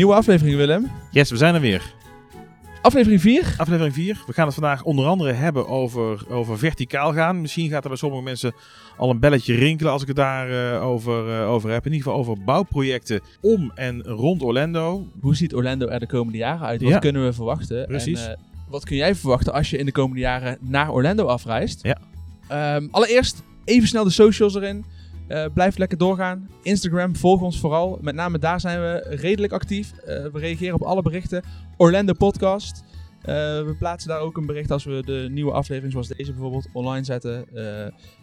Nieuwe aflevering, Willem. Yes, we zijn er weer. Aflevering 4. Aflevering 4. We gaan het vandaag onder andere hebben over, over verticaal gaan. Misschien gaat er bij sommige mensen al een belletje rinkelen als ik het daarover uh, over, uh, over heb. In ieder geval over bouwprojecten om en rond Orlando. Hoe ziet Orlando er de komende jaren uit? Wat Ja. kunnen we verwachten? Precies. En, eh, wat kun jij verwachten als je in de komende jaren naar Orlando afreist? Ja. Ehm, allereerst even snel de socials erin. Eh, blijf lekker doorgaan. Instagram, volg ons vooral. Met name daar zijn we redelijk actief. Eh, we reageren op alle berichten. Orlando Podcast. Eh, we plaatsen daar ook een bericht als we de nieuwe aflevering zoals deze bijvoorbeeld online zetten.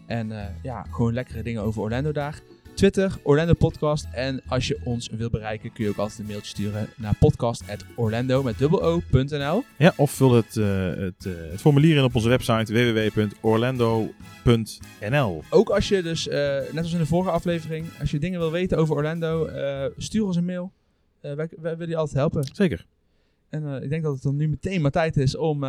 En ja, gewoon lekkere dingen over Orlando daar. Twitter, Orlando Podcast. En als je ons wil bereiken kun je ook altijd een mailtje sturen naar podcast.orlando met dubbel o.nl. Ja, of vul het, eh, het, eh, het formulier in op onze website www.orlando.nl. Ook als je dus, eh, net als in de vorige aflevering, als je dingen wil weten over Orlando, stuur ons een mail. Wij, wij willen je altijd helpen. Zeker. En ik denk dat het dan nu meteen maar tijd is om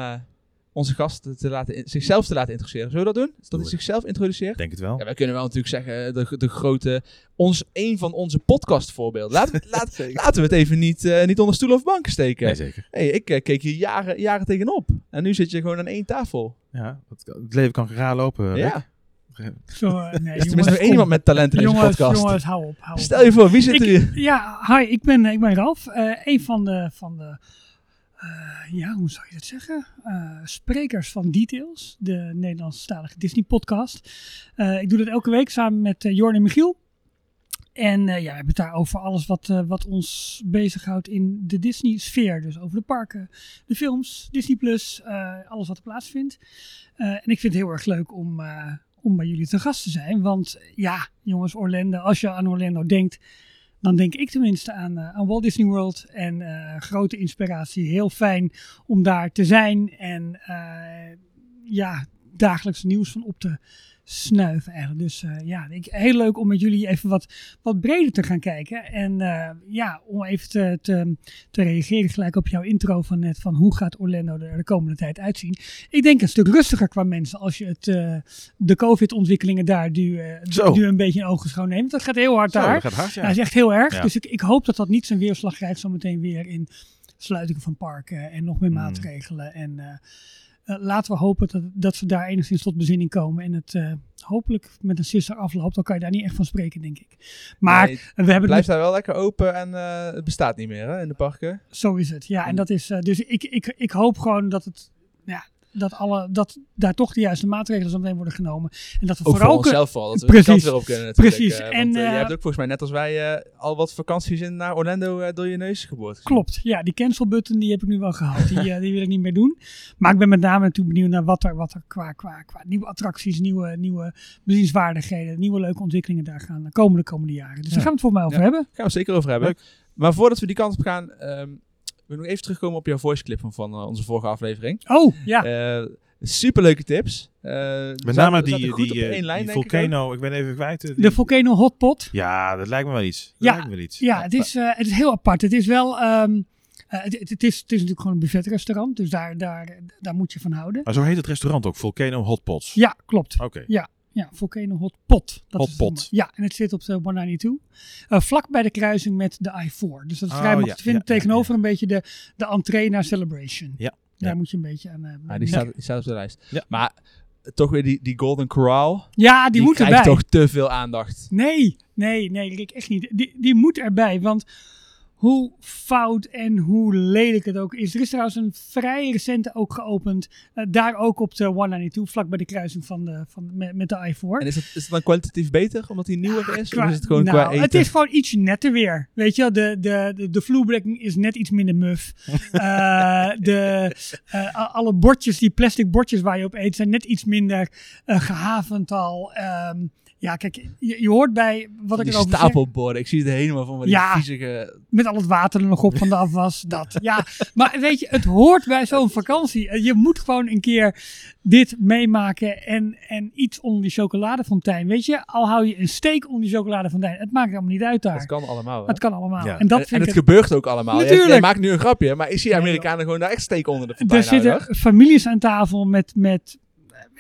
onze gasten te laten in- zichzelf te laten introduceren. Zullen we dat doen? Dat hij Doe het. zichzelf introduceert? Denk het wel. Ja, wij kunnen wel natuurlijk zeggen, eh, de, de grote, ons, een van onze podcastvoorbeelden. Laten we, laat, laten we het even niet, eh, niet onder stoel of banken steken. Nee, zeker. hey, ik eh, keek hier jaren, jaren tegenop. En nu zit je gewoon aan één tafel. Ja, het, het leven kan graag lopen. Rick. ja. Zo, nee, Er is jongens, tenminste nog één iemand met talent in deze jongens, podcast. jongens, hou op. Hou op. Stel je voor, wie zit er Ik- hier? Ja, hi, ik ben, ik ben Ralf. eh een van de, van de ja, hoe zou je dat zeggen? Eh, sprekers van Details, de Nederlandstalige Disney-podcast. Eh, ik doe dat elke week samen met eh, Jorn en Michiel. En eh, ja, we hebben het daar over alles wat, eh, wat ons bezighoudt in de Disney-sfeer. Dus over de parken, de films, Disney+, Plus, eh, alles wat er plaatsvindt. Eh, en ik vind het heel erg leuk om, eh, om bij jullie te gast te zijn. Want ja, jongens, Orlando, als je aan Orlando denkt, dan denk ik tenminste aan, eh, aan Walt Disney World. En eh, grote inspiratie. Heel fijn om daar te zijn. En eh, ja, dagelijks nieuws van op te snuiven eigenlijk. Dus eh, ja, ik, heel leuk om met jullie even wat, wat breder te gaan kijken. En eh, ja, om even te, te, te reageren gelijk op jouw intro van net. Van hoe gaat Orlando er de komende tijd uitzien? Ik denk een stuk rustiger qua mensen als je het, eh, de COVID-ontwikkelingen daar nu, nu een beetje in ogenschouw neemt. Dat gaat heel hard Zo, daar. dat gaat hard, ja. Dat is echt heel erg. Ja. Dus ik, ik hoop dat dat niet zijn weerslag krijgt zometeen weer in sluiting van parken en nog meer Mm. maatregelen. En eh, laten we hopen dat, dat we daar enigszins tot bezinning komen en het eh, hopelijk met een sisser afloopt. Dan kan je daar niet echt van spreken, denk ik. Maar Nee, we hebben het blijft daar wel lekker open en eh, het bestaat niet meer hè, in de parken. Zo is het, ja. En dat is, eh, dus ik, ik, ik hoop gewoon dat het, ja, dat, alle, dat daar toch de juiste maatregelen zo meteen worden genomen. En dat we Ook voor vooral kun- onszelf vooral, dat we Precies. de kant weer op kunnen. Precies. eh, En, want eh, eh, jij hebt ook volgens mij net als wij eh, al wat vakanties in naar Orlando eh, door je neus geboord. Klopt, ja, die cancel button die heb ik nu wel gehad. Die, eh, die wil ik niet meer doen. Maar ik ben met name natuurlijk benieuwd naar wat er, wat er qua, qua, qua nieuwe attracties, nieuwe, nieuwe bezienswaardigheden, nieuwe leuke ontwikkelingen daar gaan de komende, komende jaren. Dus daar gaan we het voor mij over Ja. hebben. Gaan we het zeker over hebben. Maar voordat we die kant op gaan, ehm wil nog even terugkomen op jouw voice clip van, van eh, onze vorige aflevering. Oh, ja. Eh superleuke tips. Eh, Met name die, die, die, lijn, die ik volcano, ik ben even kwijt. die- De Volcano Hotpot. Ja, dat lijkt me wel iets. Dat Ja, lijkt me wel iets. Ja, het is, eh, het is heel apart. Het is wel... ehm, eh, het, het, het is, het is natuurlijk gewoon een buffetrestaurant, dus daar, daar, daar moet je van houden. Maar zo heet het restaurant ook, Volcano Hot Pots. Ja, klopt. Oké. Ja, Volcano Hot Pot. Dat Hot is het Pot. Ja, en het zit op de 192. Eh, vlak bij de kruising met de I-4. Dus dat is Oh, vrij makkelijk ja, te vinden. ja, ja, tegenover een beetje de, de entree naar Celebration. Ja, Daar ja. moet je een beetje aan... Ja, die, staat, die staat op de lijst. Ja. Maar eh, toch weer die, die Golden Corral. ja, die, Die, moet krijgt erbij. toch te veel aandacht. Nee, nee, nee, Rick, echt niet. Die, die moet erbij, want hoe fout en hoe lelijk het ook is. Er is trouwens een vrij recente ook geopend. eh, daar ook op de 192, vlak bij de kruising van de, van, met, met de I-4. En is het, is het dan kwalitatief beter, omdat hij nieuwer is? Qua- of is het gewoon nou, qua eten? Het is gewoon iets netter weer. Weet je, wel, de, de, de, de vloerbedekking is net iets minder muf. Eh, de, eh, alle bordjes, die plastic bordjes waar je op eet, zijn net iets minder eh gehavend al. Ehm, ja, kijk, je, je hoort bij wat ik die erover stapelborden. Ik zie het helemaal van die Ja. viezige... Met al het water er nog op van de afwas. Dat. Ja, maar weet je, het hoort bij zo'n vakantie. Eh, Je moet gewoon een keer dit meemaken en, en iets onder die chocoladefontein. Weet je, al hou je een steek onder die chocoladefontein. Het maakt allemaal niet uit daar. Dat kan allemaal. hè? Het kan allemaal. Ja. En dat en, vind en het gebeurt ook allemaal. Natuurlijk. Jij, maakt nu een grapje, maar ik zie Nee, Amerikanen gewoon daar echt steek onder de fontein Er zitten houden, hoor. families aan tafel met, met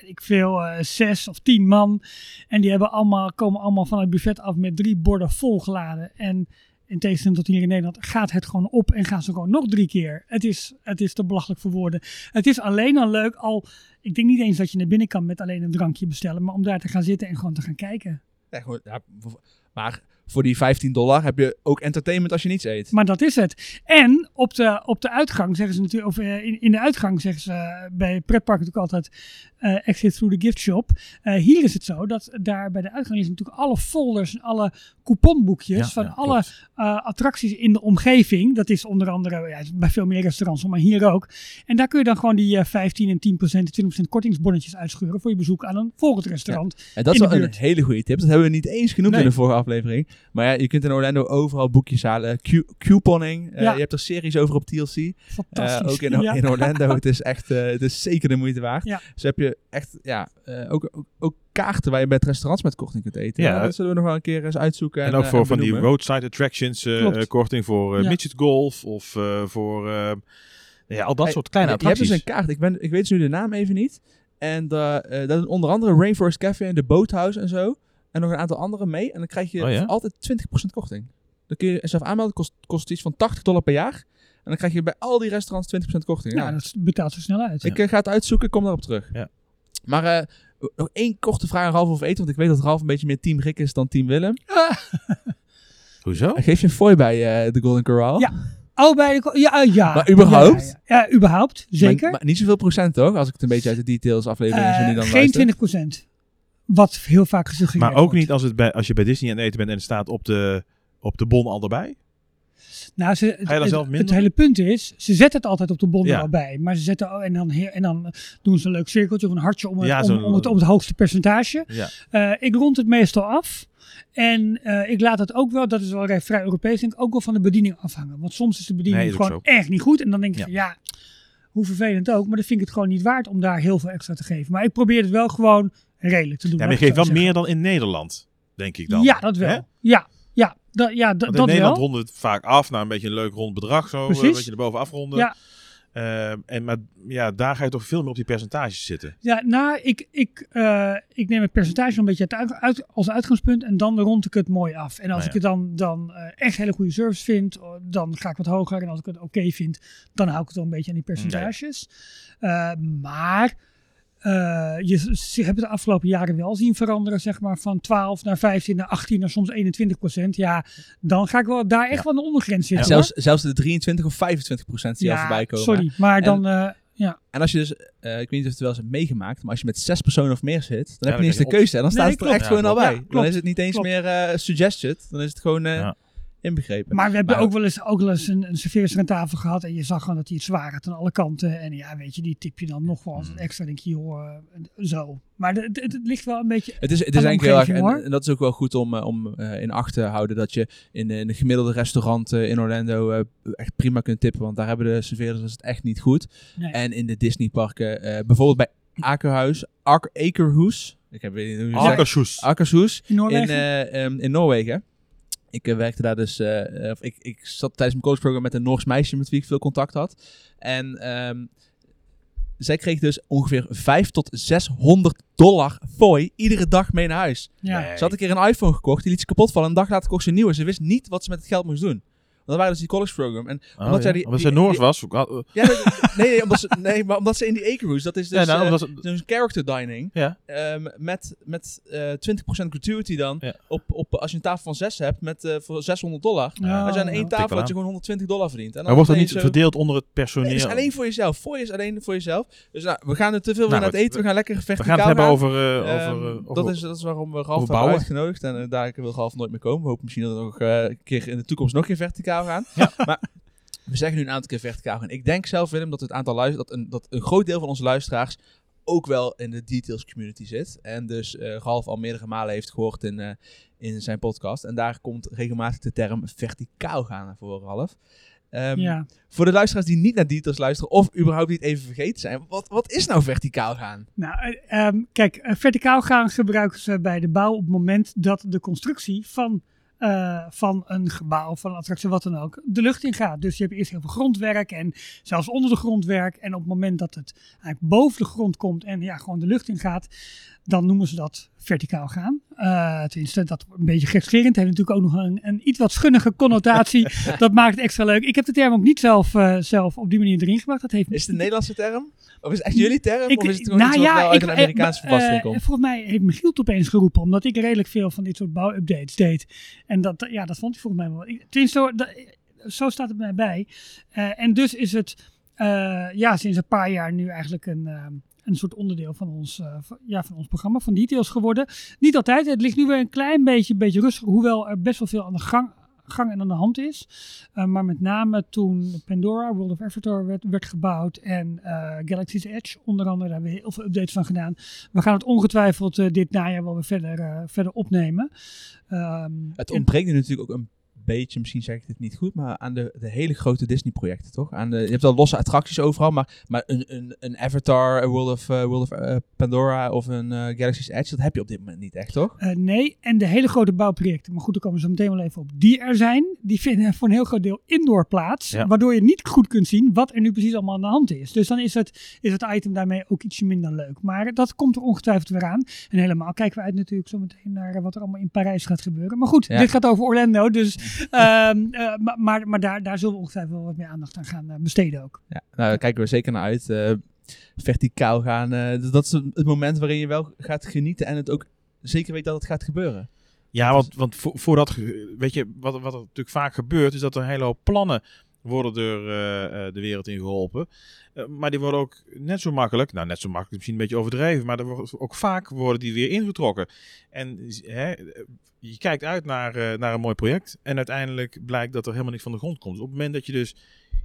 weet ik veel, eh, zes of tien man. En die hebben allemaal, komen allemaal van het buffet af met drie borden volgeladen. En in tegenstelling tot hier in Nederland, gaat het gewoon op en gaan ze gewoon nog drie keer. Het is, het is te belachelijk voor woorden. Het is alleen al leuk, al, ik denk niet eens dat je naar binnen kan met alleen een drankje bestellen, maar om daar te gaan zitten en gewoon te gaan kijken. Gewoon, ja, maar voor die 15 dollar heb je ook entertainment als je niets eet. Maar dat is het. En op de, op de uitgang zeggen ze natuurlijk, of eh, in, in de uitgang zeggen ze eh, bij pretparken natuurlijk altijd eh, exit through the gift shop. Eh, hier is het zo dat daar bij de uitgang liggen natuurlijk alle folders en alle couponboekjes Ja, van ja, alle eh, attracties in de omgeving. Dat is onder andere ja, bij veel meer restaurants, maar hier ook. En daar kun je dan gewoon die eh, 15 en 10% 20% kortingsbonnetjes uitscheuren voor je bezoek aan een volgend restaurant. En dat is wel een hele goede tip. Dat hebben we niet eens genoemd Nee. in de vorige aflevering. Maar ja, je kunt in Orlando overal boekjes halen. Cu- couponing. Eh, Ja. Je hebt er series over op TLC. Eh, Fantastisch. ook in, Ja. in Orlando. het is echt eh, het is zeker de moeite waard. Ja. Dus heb je echt ja, eh, ook, ook, ook kaarten waar je bij het restaurants met korting kunt eten. Ja. Ja, dat zullen we nog wel een keer eens uitzoeken. En En, ook voor en van die roadside attractions korting voor eh, Ja. midget golf of eh, voor eh, ja, al dat Hey, soort kleine je, je hebt attracties. dus een kaart. Ik, ben, ik weet dus nu de naam even niet. En de, eh, dat is onder andere Rainforest Café en de Boathouse en zo. En nog een aantal andere mee. En dan krijg je Oh ja? altijd 20% korting. Dan kun je zelf aanmelden. Kost, kost iets van 80 dollar per jaar. En dan krijg je bij al die restaurants 20% korting. Ja, Ja. dat betaalt zo snel uit. Ik eh, ga het uitzoeken. Ik kom daarop terug. Ja. Maar eh, nog één korte vraag aan Ralf over eten. Want ik weet dat Ralf een beetje meer team Rick is dan team Willem. Hoezo? Geef je een fooi bij eh, de Golden Corral? Ja. Oh, bij de, ja, eh, ja. Maar überhaupt? Ja, ja. Ja, überhaupt, zeker. Maar, maar niet zoveel procent toch? Als ik het een beetje uit de details aflevering zo Eh, nu dan geen luister. 20 procent. Wat heel vaak gesuggereerd Maar ook wordt. niet als, het bij, als je bij Disney aan het eten bent en het staat op de, op de bon al erbij. Nou, ze, het, hele punt is, ze zetten het altijd op de bon Ja. al bij. Maar ze zetten, en, dan, en dan doen ze een leuk cirkeltje of een hartje om het, Ja, om, het, om het hoogste percentage. Ja. Eh, ik rond het meestal af. En eh, ik laat het ook wel, dat is wel vrij Europees, denk ik, ook wel van de bediening afhangen. Want soms is de bediening Nee, is ook gewoon echt niet goed. En dan denk ik, ja, hoe vervelend ook. Maar dan vind ik het gewoon niet waard om daar heel veel extra te geven. Maar ik probeer het wel gewoon redelijk te doen. Ja, maar je geeft wel zeggen. meer dan in Nederland, denk ik dan. Ja, dat wel. Hè? Ja, ja, da, ja da- in Nederland wel. ronden we het vaak af naar een beetje een leuk rond bedrag. Zo, Precies. een beetje erboven afronden. Ja. Eh, en, maar ja, daar ga je toch veel meer op die percentages zitten. Ja, nou, ik, ik, eh, ik neem het percentage een beetje uit, uit- als uitgangspunt en dan rond ik het mooi af. En als Nou ja. ik het dan, dan eh, echt hele goede service vind, oh, dan ga ik wat hoger. En als ik het oké vind, dan hou ik het wel een beetje aan die percentages. Eh, maar eh, je, ze hebben de afgelopen jaren wel zien veranderen, zeg maar, van 12 naar 15 naar 18 naar soms 21 procent. Ja, dan ga ik wel daar echt Ja. wel aan de ondergrens En zitten. zelfs, zelfs de 23 of 25 procent die hoor. al voorbij komen. sorry, maar En- dan... eh, ja. En als je dus, eh, ik weet niet of je het wel eens hebt meegemaakt, maar als je met zes personen of meer zit, dan heb je niet eens de je keuze. En dan Nee, staat het er klopt. echt Ja, gewoon al bij. Ja, dan is het niet eens Klopt. meer eh, suggested, dan is het gewoon eh, Ja. Inbegrepen. Maar we hebben Maar- ook wel eens, ook wel eens een, een serveerster aan tafel gehad. En je zag gewoon dat hij het zwaar had aan alle kanten. En ja, weet je, die tip je dan nog wel eens Mm. extra. denk je, joh, eh, zo. Maar het, het, het ligt wel een beetje... Het is, het is eigenlijk heel erg, en, dat is ook wel goed om, eh, om eh, in acht te houden, dat je in, in een gemiddelde restaurant in Orlando echt prima kunt tippen, want daar hebben de serveerders het echt niet goed. Nee. En in de Disneyparken, eh bijvoorbeeld bij Akerhuis, Ak Akerhoes, ik heb weet niet hoe je het zegt. Akkershoes. Akershus in Noorwegen? in, eh, ehm, in Noorwegen. Ik eh, werkte daar dus, eh, eh, of ik, ik zat tijdens mijn coachprogramma met een Noors meisje met wie ik veel contact had. En ehm, zij kreeg dus ongeveer 5 tot 600 dollar fooi iedere dag mee naar huis. ja. Nee. Ze had een keer een iPhone gekocht, die liet ze kapot vallen. Een dag later kocht ze een nieuwe. Ze wist niet wat ze met het geld moest doen. Dat waren dus die college program. En Oh, omdat ja. jij die- omdat die- ze Noors die- was. uh, ja, nee, omdat ze, nee, maar omdat ze in die dat is dus ja, nou, eh, omdat ze- zo'n character dining. ja. Ehm, met met eh 20% gratuity dan. Op, op, als je een tafel van 6 hebt met eh, voor 600 dollar. Als je aan één tafel had je gewoon 120 dollar verdiend. En dan Maar wordt dat niet zo- verdeeld onder het personeel? Nee, het is alleen voor jezelf. Voor je is alleen voor jezelf. Dus nou, we gaan er te veel Nou, naar het eten. We gaan lekker we verticaal gaan het hebben over... eh, Ehm, over, eh, dat, is, dat is waarom we Ralf hebben uitgenodigd. En uh, daar wil Ralf nooit meer komen. We hopen misschien dat we nog eh, een keer in de toekomst nog een keer gaan. Maar we zeggen nu een aantal keer verticaal gaan. Ik denk zelf, Willem, dat het aantal luister dat een, dat een groot deel van onze luisteraars ook wel in de details community zit. En dus eh Ralf al meerdere malen heeft gehoord in, eh, in zijn podcast. En daar komt regelmatig de term verticaal gaan naar voren, Ralf. Ehm, ja. Voor de luisteraars die niet naar details luisteren of überhaupt niet even vergeten zijn. Wat, wat is nou verticaal gaan? Nou, eh, ehm, kijk, verticaal gaan gebruiken ze bij de bouw op het moment dat de constructie van eh, van een gebouw, van een attractie, wat dan ook, de lucht in gaat. Dus je hebt eerst heel veel grondwerk en zelfs onder de grondwerk. En op het moment dat het eigenlijk boven de grond komt en ja, gewoon de lucht in gaat, dan noemen ze dat verticaal gaan. Uh, tenminste, dat een beetje gekscherend heeft natuurlijk ook nog een, een iets wat schunnige connotatie. dat maakt het extra leuk. Ik heb de term ook niet zelf, uh, zelf op die manier erin gebracht. Dat heeft is het een Nederlandse term? Of is het echt jullie term? Ik, of is het gewoon nou iets wat ja, uit ik, een Amerikaanse eh, verbastering eh, komt? Volgens mij heeft Michiel het opeens geroepen, omdat ik redelijk veel van dit soort bouwupdates deed. En dat, ja, dat vond hij volgens mij wel. Ik, tenminste, zo, dat, zo staat het mij bij. Uh, en dus is het uh, ja, sinds een paar jaar nu eigenlijk een, uh, een soort onderdeel van ons, uh, van, ja, van ons programma, van Details geworden. Niet altijd, het ligt nu weer een klein beetje, beetje rustig, hoewel er best wel veel aan de gang, gang en aan de hand is. Uh, maar met name toen Pandora, World of Avatar werd, werd gebouwd en uh, Galaxy's Edge onder andere, daar hebben we heel veel updates van gedaan. We gaan het ongetwijfeld uh, dit najaar wel weer verder, verder opnemen. Um, het ontbreekt nu natuurlijk ook een beetje, misschien zeg ik dit niet goed, maar aan de, de hele grote Disney-projecten, toch? Aan de, je hebt wel losse attracties overal, maar, maar een, een, een Avatar, een World of, uh, World of uh, Pandora of een uh, Galaxy's Edge, dat heb je op dit moment niet echt, toch? Uh, nee, en de hele grote bouwprojecten, maar goed, daar komen we zo meteen wel even op, die er zijn, die vinden voor een heel groot deel indoor plaats, ja. waardoor je niet goed kunt zien wat er nu precies allemaal aan de hand is. Dus dan is het, is het item daarmee ook ietsje minder leuk. Maar dat komt er ongetwijfeld weer aan. En helemaal kijken we uit natuurlijk zo meteen naar wat er allemaal in Parijs gaat gebeuren. Maar goed, ja. dit gaat over Orlando, dus Um, uh, maar maar, maar daar, daar zullen we ongetwijfeld wel wat meer aandacht aan gaan uh, besteden ook. Ja, nou, daar kijken we zeker naar uit. Uh, verticaal gaan, dus dat is het moment waarin je wel gaat genieten en het ook zeker weet dat het gaat gebeuren. Ja, want, want vo voordat, weet je, wat, wat er natuurlijk vaak gebeurt, is dat er een hele hoop plannen worden door uh, de wereld in geholpen. Uh, maar die worden ook net zo makkelijk, nou net zo makkelijk, misschien een beetje overdreven, maar er wordt ook vaak worden die weer ingetrokken. En hè, je kijkt uit naar, naar een mooi project en uiteindelijk blijkt dat er helemaal niks van de grond komt. Op het moment dat je dus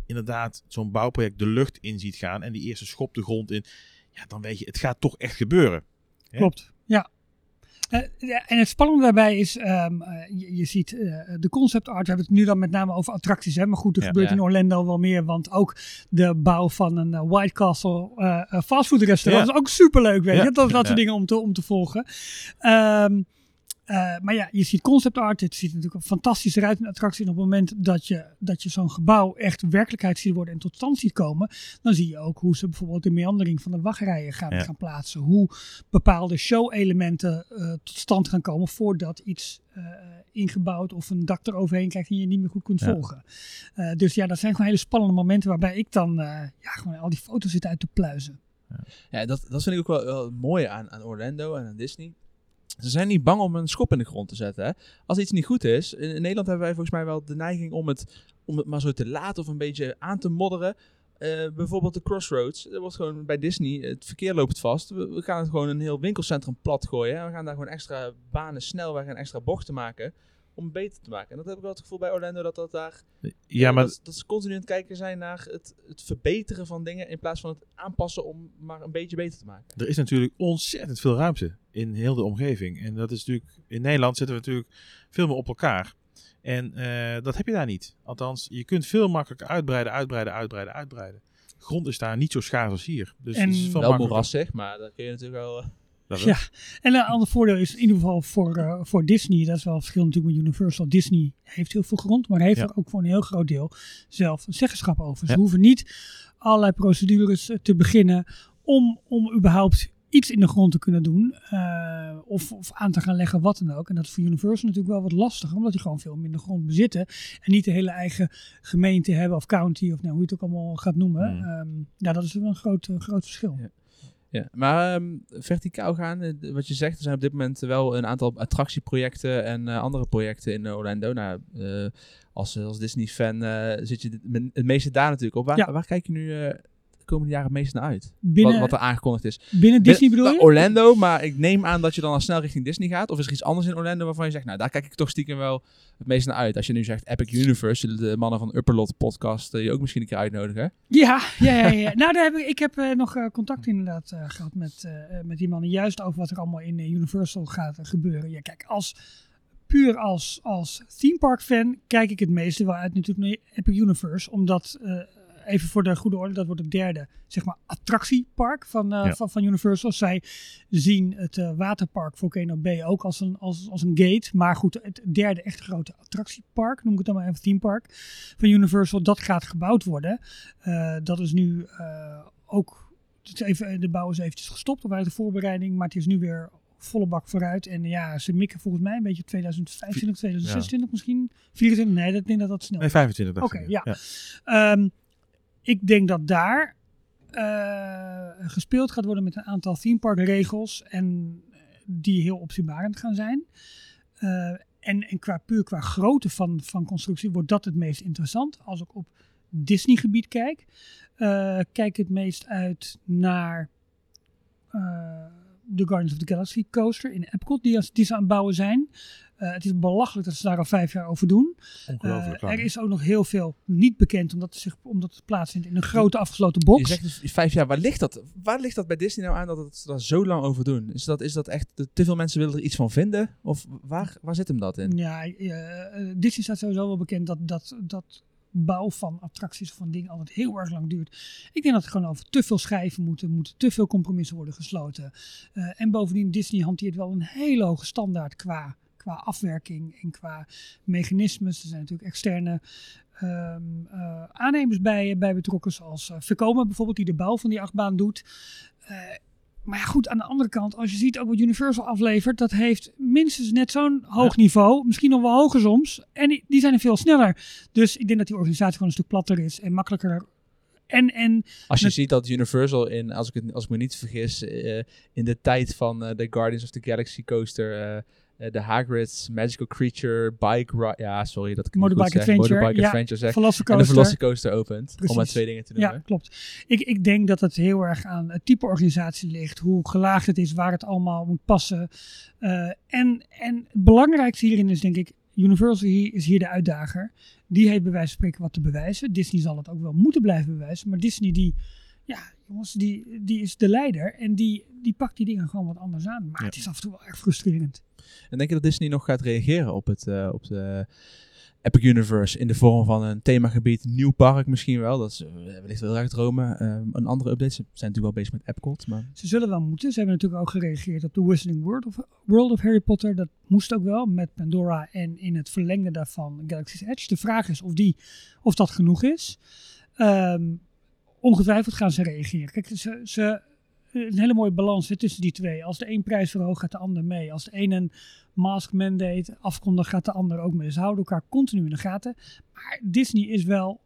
inderdaad zo'n bouwproject de lucht in ziet gaan en die eerste schop de grond in, ja, dan weet je, het gaat toch echt gebeuren. Hè? Klopt, en het spannende daarbij is, um, uh, je, je, ziet uh, de concept art, we hebben het nu dan met name over attracties, hè? maar goed, er ja, gebeurt ja. in Orlando wel meer, want ook de bouw van een White Castle fastfood restaurant ja. is ook superleuk, weet je, dat, dat soort dingen om te, om te volgen. Um, uh, maar ja, je ziet concept art. Het ziet natuurlijk fantastisch eruit in attractie. En op het moment dat je, dat je zo'n gebouw echt werkelijkheid ziet worden en tot stand ziet komen, dan zie je ook hoe ze bijvoorbeeld de meandering van de wachtrijen gaan, ja. gaan plaatsen. Hoe bepaalde show-elementen uh, tot stand gaan komen voordat iets uh, ingebouwd of een dak eroverheen krijgt die je niet meer goed kunt ja. volgen. dus ja, dat zijn gewoon hele spannende momenten waarbij ik dan ja, gewoon al die foto's zit uit te pluizen. Ja, dat, dat vind ik ook wel, wel mooi aan, aan Orlando en aan Disney. Ze zijn niet bang om een schop in de grond te zetten. Hè? Als iets niet goed is. In, Nederland hebben wij volgens mij wel de neiging om het, om het maar zo te laten of een beetje aan te modderen. Uh, bijvoorbeeld de Crossroads. Er wordt gewoon bij Disney, het verkeer loopt vast. We, we gaan het gewoon een heel winkelcentrum plat gooien. Hè? We gaan daar gewoon extra banen, snelweg en extra bochten maken. Om beter te maken. En dat heb ik wel het gevoel bij Orlando dat dat daar. Ja, maar. Dat, dat ze continu aan het kijken zijn naar het, het verbeteren van dingen. In plaats van het aanpassen om maar een beetje beter te maken. Er is natuurlijk ontzettend veel ruimte in heel de omgeving. En dat is natuurlijk. In Nederland zitten we natuurlijk veel meer op elkaar. En uh, dat heb je daar niet. Althans, je kunt veel makkelijker uitbreiden, uitbreiden, uitbreiden, uitbreiden. Grond is daar niet zo schaars als hier. Dus en het is wel moerassig, maar dat kun je natuurlijk wel. Ja, en een ander voordeel is in ieder geval voor, uh, voor Disney, dat is wel het verschil natuurlijk met Universal. Disney heeft heel veel grond, maar heeft ja. er ook voor een heel groot deel zelf zeggenschap over. Ze ja. hoeven niet allerlei procedures te beginnen om, om überhaupt iets in de grond te kunnen doen. Uh, of, of, aan te gaan leggen, wat dan ook. En dat is voor Universal natuurlijk wel wat lastiger, omdat die gewoon veel minder grond bezitten. En niet de hele eigen gemeente hebben, of county, of nou, hoe je het ook allemaal gaat noemen. Mm. Um, ja, dat is wel een groot, uh, groot verschil. Ja. Ja, maar um, verticaal gaan, wat je zegt, er zijn op dit moment wel een aantal attractieprojecten en uh, andere projecten in Orlando. Nou, uh, als, als Disney-fan uh, zit je het meeste daar natuurlijk op. Waar, ja. waar kijk je nu de komende jaren het meest naar uit? Binnen, wat, wat, er aangekondigd is. Binnen Disney bedoel je? Orlando, maar ik neem aan dat je dan al snel richting Disney gaat. Of is er iets anders in Orlando waarvan je zegt, nou daar kijk ik toch stiekem wel het meest naar uit. Als je nu zegt Epic Universe, de mannen van Upperlot podcast je ook misschien een keer uitnodigen. Ja, ja, ja. ja. nou, daar heb ik, ik heb uh, nog uh, contact inderdaad uh, gehad met, met die mannen. Juist over wat er allemaal in Universal gaat gebeuren. Ja, kijk, als puur als, als theme park fan kijk ik het meeste wel uit natuurlijk naar Epic Universe. Omdat even voor de goede orde, dat wordt het derde zeg maar, attractiepark van, uh, Ja. van, van Universal. Zij zien het eh, waterpark Volcano Bay ook als een, als, als een gate. Maar goed, het derde echt grote attractiepark, noem ik het dan maar even teampark van Universal, dat gaat gebouwd worden. Eh, dat is nu eh, ook, het is even, de bouw is eventjes gestopt, uit de voorbereiding, maar het is nu weer volle bak vooruit. En ja, ze mikken volgens mij een beetje 2025, 2026 misschien. 24, nee, dat ik denk dat dat snel Nee, 25 dacht Oké, ja. Ehm, ik denk dat daar eh, gespeeld gaat worden met een aantal theme park regels en die heel opzienbarend gaan zijn. Eh, en, en qua puur qua grootte van, van constructie wordt dat het meest interessant. Als ik op Disney gebied kijk, eh, kijk het meest uit naar eh, de Guardians of the Galaxy coaster in Epcot die, die ze aan het bouwen zijn. Eh, het is belachelijk dat ze daar al vijf jaar over doen. Ongelooflijk Eh, er is ook nog heel veel niet bekend, omdat het, zich, omdat het plaatsvindt in een grote afgesloten box. Je zegt dus vijf jaar, waar ligt dat? Waar ligt dat bij Disney nou aan dat het ze daar zo lang over doen? Is dat, is dat echt, te veel mensen willen er iets van vinden? Of waar, waar zit hem dat in? Ja, eh, Disney staat sowieso wel bekend dat, dat, dat bouw van attracties of van dingen altijd heel erg lang duurt. Ik denk dat er gewoon over te veel schijven moeten, moeten te veel compromissen worden gesloten. En bovendien, Disney hanteert wel een hele hoge standaard qua, qua afwerking en qua mechanismes. Er zijn natuurlijk externe ehm, eh, aannemers bij, bij betrokken, zoals uh, Vekoma bijvoorbeeld, die de bouw van die achtbaan doet. Eh, maar ja, goed, aan de andere kant, als je ziet ook wat Universal aflevert, dat heeft minstens net zo'n hoog niveau, misschien nog wel hoger soms. En die, die zijn er veel sneller. Dus ik denk dat die organisatie gewoon een stuk platter is en makkelijker. En, en Als je ziet dat Universal in, als ik, het, als ik me niet vergis, in de tijd van eh, de Guardians of the Galaxy coaster, de Hagrid's Magical Creature Bike Ride, ja sorry dat ik het niet goed Motorbike zeg, Adventure, Motorbike ja. Adventure zeg, en de Velocicoaster. Opent, om maar twee dingen te Ja, noemen. klopt. Ik, ik denk dat het heel erg aan het type organisatie ligt, hoe gelaagd het is, waar het allemaal moet passen. Eh, en, en het belangrijkste hierin is denk ik, Universal is hier de uitdager. Die heeft bij wijze van spreken wat te bewijzen. Disney zal het ook wel moeten blijven bewijzen. Maar Disney die, ja jongens, die, die is de leider en die, die pakt die dingen gewoon wat anders aan. Maar Ja. het is af en toe wel erg frustrerend. En denk je dat Disney nog gaat reageren op, het, eh, op de Epic Universe in de vorm van een themagebied, nieuw park misschien wel? Dat is eh, wellicht wel heel erg dromen. Eh, een andere update, ze zijn natuurlijk wel bezig met Epcot, maar Ze zullen wel moeten. Ze hebben natuurlijk ook gereageerd op de Whistling World of, World of Harry Potter. Dat moest ook wel met Pandora en in het verlengde daarvan Galaxy's Edge. De vraag is of, die, of dat genoeg is. Ehm, ongetwijfeld gaan ze reageren. Kijk, ze, ze, een hele mooie balans zit tussen die twee. Als de een prijs verhoogt, gaat de ander mee. Als de een een mask mandate afkondigt, gaat de ander ook mee. Ze houden elkaar continu in de gaten. Maar Disney is wel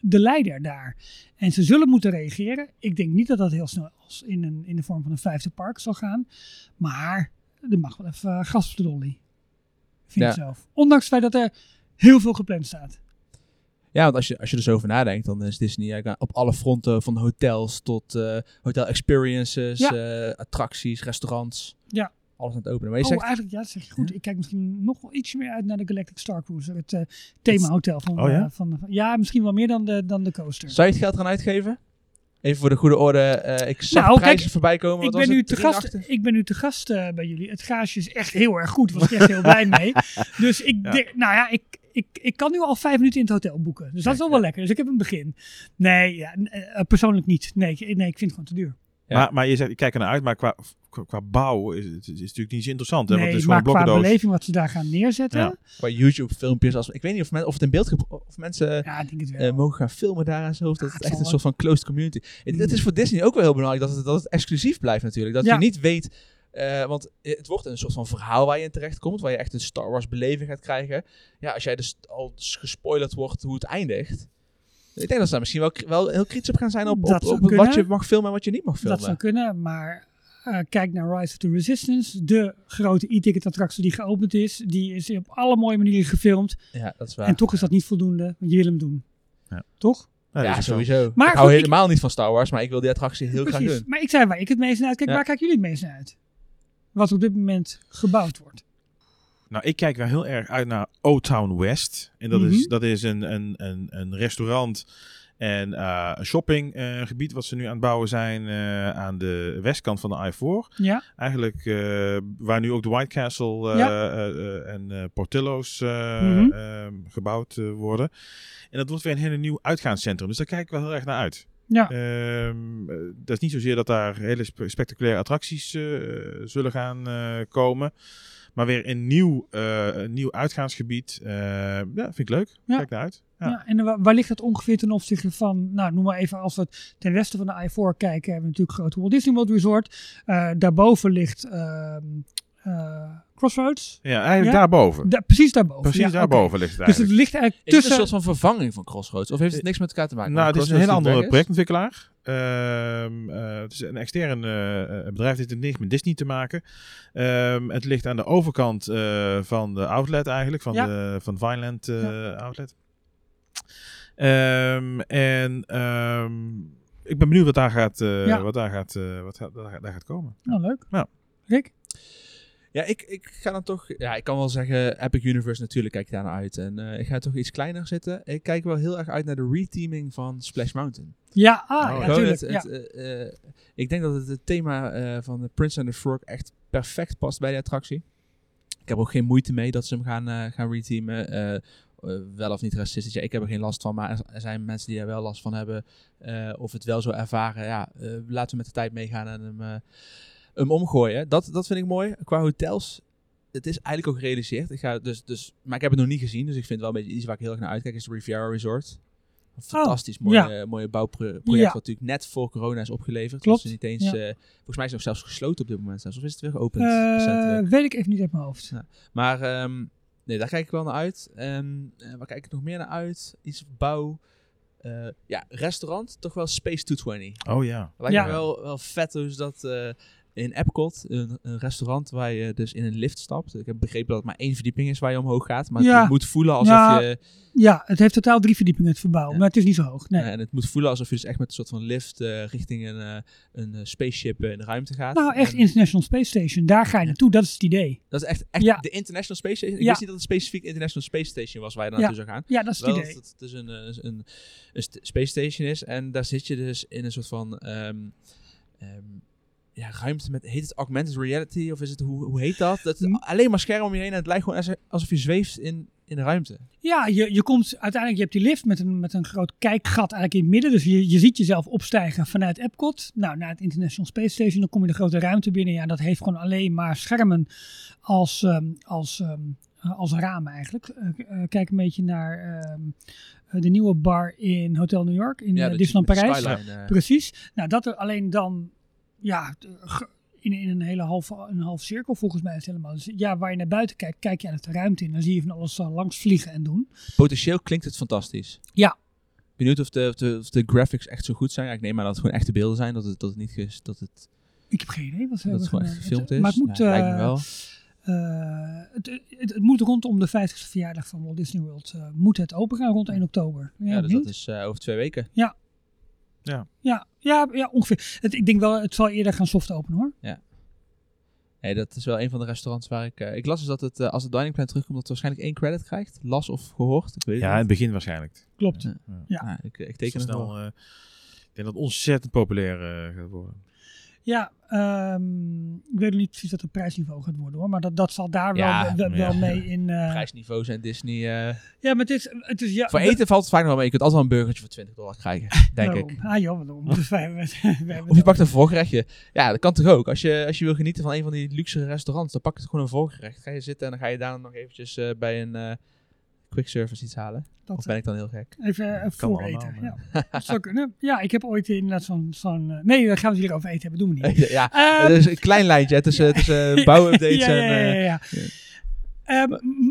de leider daar. En ze zullen moeten reageren. Ik denk niet dat dat heel snel als in, een, in de vorm van een vijfde park zal gaan. Maar er mag wel even uh, gas op de dolly. Vind ik zelf. Ondanks het feit dat er heel veel gepland staat. Ja, want als je, als je er zo over nadenkt, dan is Disney eigenlijk op alle fronten, van hotels tot eh, hotel experiences, Ja. eh, attracties, restaurants. Ja. Alles aan het openen. Maar je oh, zegt, eigenlijk, ja, dat zeg je goed. Ja. Ik kijk misschien nog wel iets meer uit naar de Galactic Star Cruiser. Het eh, themahotel van, Oh, ja? eh, van, Ja, misschien wel meer dan de, dan de coaster. zou je het geld eraan uitgeven? Even voor de goede orde, eh, ik zag Nou, prijzen kijk, voorbij komen. Ik was ben, nu te gast, 83? ik ben nu te gast eh, bij jullie. Het gaasje is echt heel erg goed. Daar was ik echt heel blij mee. Dus ik, Ja. denk- nou ja, ik, ik, ik kan nu al vijf minuten in het hotel boeken. Dus dat is al wel lekker. Dus ik heb een begin. Nee, ja, n- eh, persoonlijk niet. Nee, ik- nee, ik vind het gewoon te duur. Ja. Maar, maar je zegt, ik kijk er naar uit, maar qua, qua, qua bouw is het is, natuurlijk niet zo interessant. Hè? Want nee, het is gewoon maar een qua blokkendoos. beleving wat ze daar gaan neerzetten. Ja. Qua YouTube filmpjes, als, ik weet niet of, men, of het in beeld, of mensen ik denk het wel. eh, mogen gaan filmen daar en zo. Of dat Ja, het echt een soort van closed community. Het, het is voor Disney ook wel heel belangrijk dat het, dat het exclusief blijft natuurlijk. Dat Ja. je niet weet, eh, want het wordt een soort van verhaal waar je in terecht komt. Waar je echt een Star Wars beleving gaat krijgen. Ja, als jij dus al gespoilerd wordt hoe het eindigt. Ik denk dat ze daar misschien wel, wel heel kritisch op gaan zijn op, wat je mag filmen en wat je niet mag filmen. dat zou kunnen, maar eh, kijk naar Rise of the Resistance. De grote e-ticket attractie die geopend is. Die is op alle mooie manieren gefilmd. Ja, dat is waar. En toch is dat niet voldoende, want je wil hem doen. Ja. Toch? Ja, sowieso. Maar ik hou goed, ik- helemaal niet van Star Wars, maar ik wil die attractie heel graag Precies. doen. Maar ik zei waar ik het meest naar uitkijk. Ja. Waar kijken jullie het meest naar uit? Wat op dit moment gebouwd wordt. Nou, ik kijk wel heel erg uit naar O-Town West. En dat, is, Mhm. dat is een, een, een, een restaurant En uh, een shoppinggebied wat ze nu aan het bouwen zijn uh, aan de westkant van de I4. Ja. Eigenlijk waar nu ook de White Castle Ja. en Portillo's Mhm. gebouwd worden. En dat wordt weer een hele nieuw uitgaanscentrum. Dus daar kijk ik wel heel erg naar uit. Ja. Ehm, eh, dat is niet zozeer dat daar hele spe- spectaculaire attracties eh, zullen gaan eh, komen. Maar weer een nieuw, een nieuw uitgaansgebied. Ja, vind ik leuk. Ja. Kijk naar uit. Ja. Ja. en waar, ligt dat ongeveer ten opzichte van, nou noem maar even, als we ten westen van de I4 kijken, hebben we natuurlijk grote Walt Disney World Resort. Daarboven ligt ehm, eh, Crossroads. Ja, eigenlijk Ja? daarboven. Da- precies daarboven. Precies ja, daarboven ligt het Dus het eigenlijk. ligt eigenlijk Is het een tussen... soort van vervanging van Crossroads? Of heeft het niks met elkaar te maken? nou, het is een hele andere projectontwikkelaar. Ehm, eh, het is een extern eh, eh, bedrijf. Dit heeft niks met Disney te maken. Ehm, het ligt aan de overkant eh, van de outlet eigenlijk. Van, Ja. de, van Vineland eh, outlet. Ehm, en ehm, ik ben benieuwd wat daar gaat, eh, wat daar gaat, eh, wat daar gaat komen. Nou, leuk. Ja. Rick? Ja, ik, ik ga dan toch... Ja, ik kan wel zeggen, Epic Universe natuurlijk kijk ik daar naar uit. En eh, ik ga toch iets kleiner zitten. Ik kijk wel heel erg uit naar de reteaming van Splash Mountain. Ja, ah, Oh, ja, het, het, eh, eh, ik denk dat het, het thema van de Prince and the Frog echt perfect past bij de attractie. Ik heb ook geen moeite mee dat ze hem gaan, gaan reteamen. Wel of niet racistisch. Ja, ik heb er geen last van, maar er- zijn mensen die er wel last van hebben. of het wel zo ervaren. Ja, laten we met de tijd meegaan en hem, hem omgooien. Dat, dat vind ik mooi. Qua hotels, het is eigenlijk ook gerealiseerd. Ik ga dus, dus, maar ik heb het nog niet gezien, dus ik vind het wel een beetje iets waar ik heel erg naar uitkijk. Is de Riviera Resort. Een fantastisch mooie, ja. mooie bouwproject. Ja. Wat natuurlijk net voor corona is opgeleverd. Klopt, Dus niet eens, ja. eh, volgens mij is het nog zelfs gesloten op dit moment. Zelfs. Of is het weer geopend? Eh, recentelijk? weet ik even niet uit mijn hoofd. Maar ehm, nee, daar kijk ik wel naar uit. En eh, waar kijk ik nog meer naar uit? Iets bouw. Eh, ja, restaurant. Toch wel Space 220. Oh ja. Lijkt Ja. me wel, wel vet dus dat eh, in Epcot, een, een restaurant waar je dus in een lift stapt. Ik heb begrepen dat het maar één verdieping is waar je omhoog gaat. Maar Ja. het moet voelen alsof Ja. je... Ja, het heeft totaal drie verdiepingen het verbouwen, Ja. maar het is niet zo hoog. Nee. en het moet voelen alsof je dus echt met een soort van lift eh, richting een, eh, een eh, spaceship in de ruimte gaat. nou, echt En International Space Station, daar ga je naartoe, dat is het idee. Dat is echt, echt de International Space Station. Ik wist niet dat het specifiek International Space Station was waar je naartoe zou gaan. Ja, dat is het Wel dat idee. het dus een, een, een st- space station is. En daar zit je dus in een soort van... ehm, ehm, ja, ruimte met... Heet het augmented reality? Of is het... Hoe, hoe heet dat? dat Hm. alleen maar scherm om je heen. En het lijkt gewoon als- alsof je zweeft in, in de ruimte. Ja, je, je komt uiteindelijk, je hebt die lift met een, met een groot kijkgat eigenlijk in het midden. Dus je, je ziet jezelf opstijgen vanuit Epcot. Nou, naar het International Space Station. Dan kom je de grote ruimte binnen. Ja, dat heeft gewoon alleen maar schermen als, ehm, als, ehm, eh, als ramen eigenlijk. Eh, eh, kijk een beetje naar ehm, eh, de nieuwe bar in Hotel New York, in ja, eh, Disneyland Parijs. skyline, Precies. Nou, dat er alleen dan, ja, ge- in, in een hele halve, een half cirkel volgens mij is het helemaal. Dus ja, waar je naar buiten kijkt, kijk je uit de ruimte in. Dan zie je van alles eh, langs vliegen en doen. potentieel klinkt het fantastisch. Ja. Benieuwd of de, of, de, of de graphics echt zo goed zijn. Ja, ik neem maar dat het gewoon echte beelden zijn. Dat het, dat het niet... Ges, dat het, Ik heb geen idee wat ze dat hebben het gewoon echt gefilmd is. Maar het moet, lijkt me eh, wel. eh, het, het, het moet rondom de 50ste verjaardag van Walt Disney World eh, moet het open gaan rond 1 oktober. Ja, Ja, dus dat is eh, over twee weken. ja, ja, ja, ongeveer. Het, ik denk wel, het zal eerder gaan soft open hoor. Nee, dat is wel een van de restaurants waar ik... eh, ik las dus dat het, eh, als het dining plan terugkomt, dat het waarschijnlijk één credit krijgt. Las of gehoord, ik weet het Ja, in het begin waarschijnlijk. Klopt. Ja. Ja. Ik, ik teken het wel. eh, ik denk dat het ontzettend populair gaat worden. Ja, ehm, ik weet niet precies wat het prijsniveau gaat worden hoor. Maar dat, dat zal daar Ja, wel, wel, ja. mee in. eh, Prijsniveau zijn Disney... eh, ja, maar het is, het is ja, voor we- eten valt het vaak nog wel mee. Je kunt altijd wel een burgertje voor 20 dollar krijgen, denk daarom. ik. Ah joh, waarom? Dus wij- wij- wij hebben Of je pakt dat. een voorgerechtje. Ja, dat kan toch ook. Als je, als je wil genieten van een van die luxe restaurants, dan pak je gewoon een voorgerecht. Ga je zitten en dan ga je daar nog eventjes eh, bij een eh, quick service iets halen. Dat, Of ben ik dan heel gek? Even uh, vooreten. allemaal, ja. Ja, ik heb ooit inderdaad zo'n... zo'n eh, nee, dan gaan we het hier over eten hebben. Doen we niet. ja, Ehm, is een klein lijntje tussen, tussen bouwupdates ja, ja, en... ja, eh. Ehm,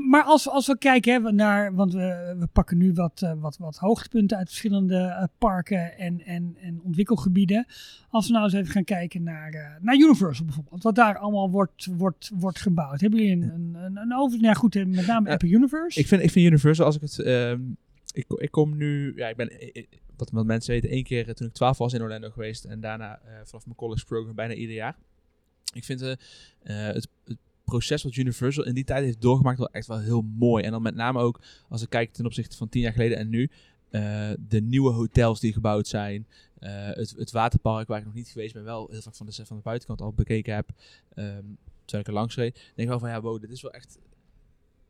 maar als, als we kijken hè, naar, want we, we pakken nu wat, eh, wat, wat hoogtepunten uit verschillende eh, parken en, en, en ontwikkelgebieden. Als we nou eens even gaan kijken naar, eh, naar Universal bijvoorbeeld, wat daar allemaal wordt, wordt, wordt gebouwd. Hebben jullie een, een, een, een over, nou goed, met name Epic Universe? Ik vind, ik vind Universal, als ik het... ehm, ik, ik kom nu... Ja, ik ben, wat, wat mensen weten, één keer toen ik 12 was in Orlando geweest. En daarna vanaf mijn college program bijna ieder jaar. Ik vind het, het proces wat Universal in die tijd heeft doorgemaakt wel echt wel heel mooi. En dan met name ook, als ik kijk ten opzichte van 10 jaar geleden en nu. eh, de nieuwe hotels die gebouwd zijn. eh, het, het waterpark waar ik nog niet geweest ben, wel heel vaak van de, van de buitenkant al bekeken heb. ehm terwijl ik er langs reed. Denk ik wel van ja, wow, dit is wel echt,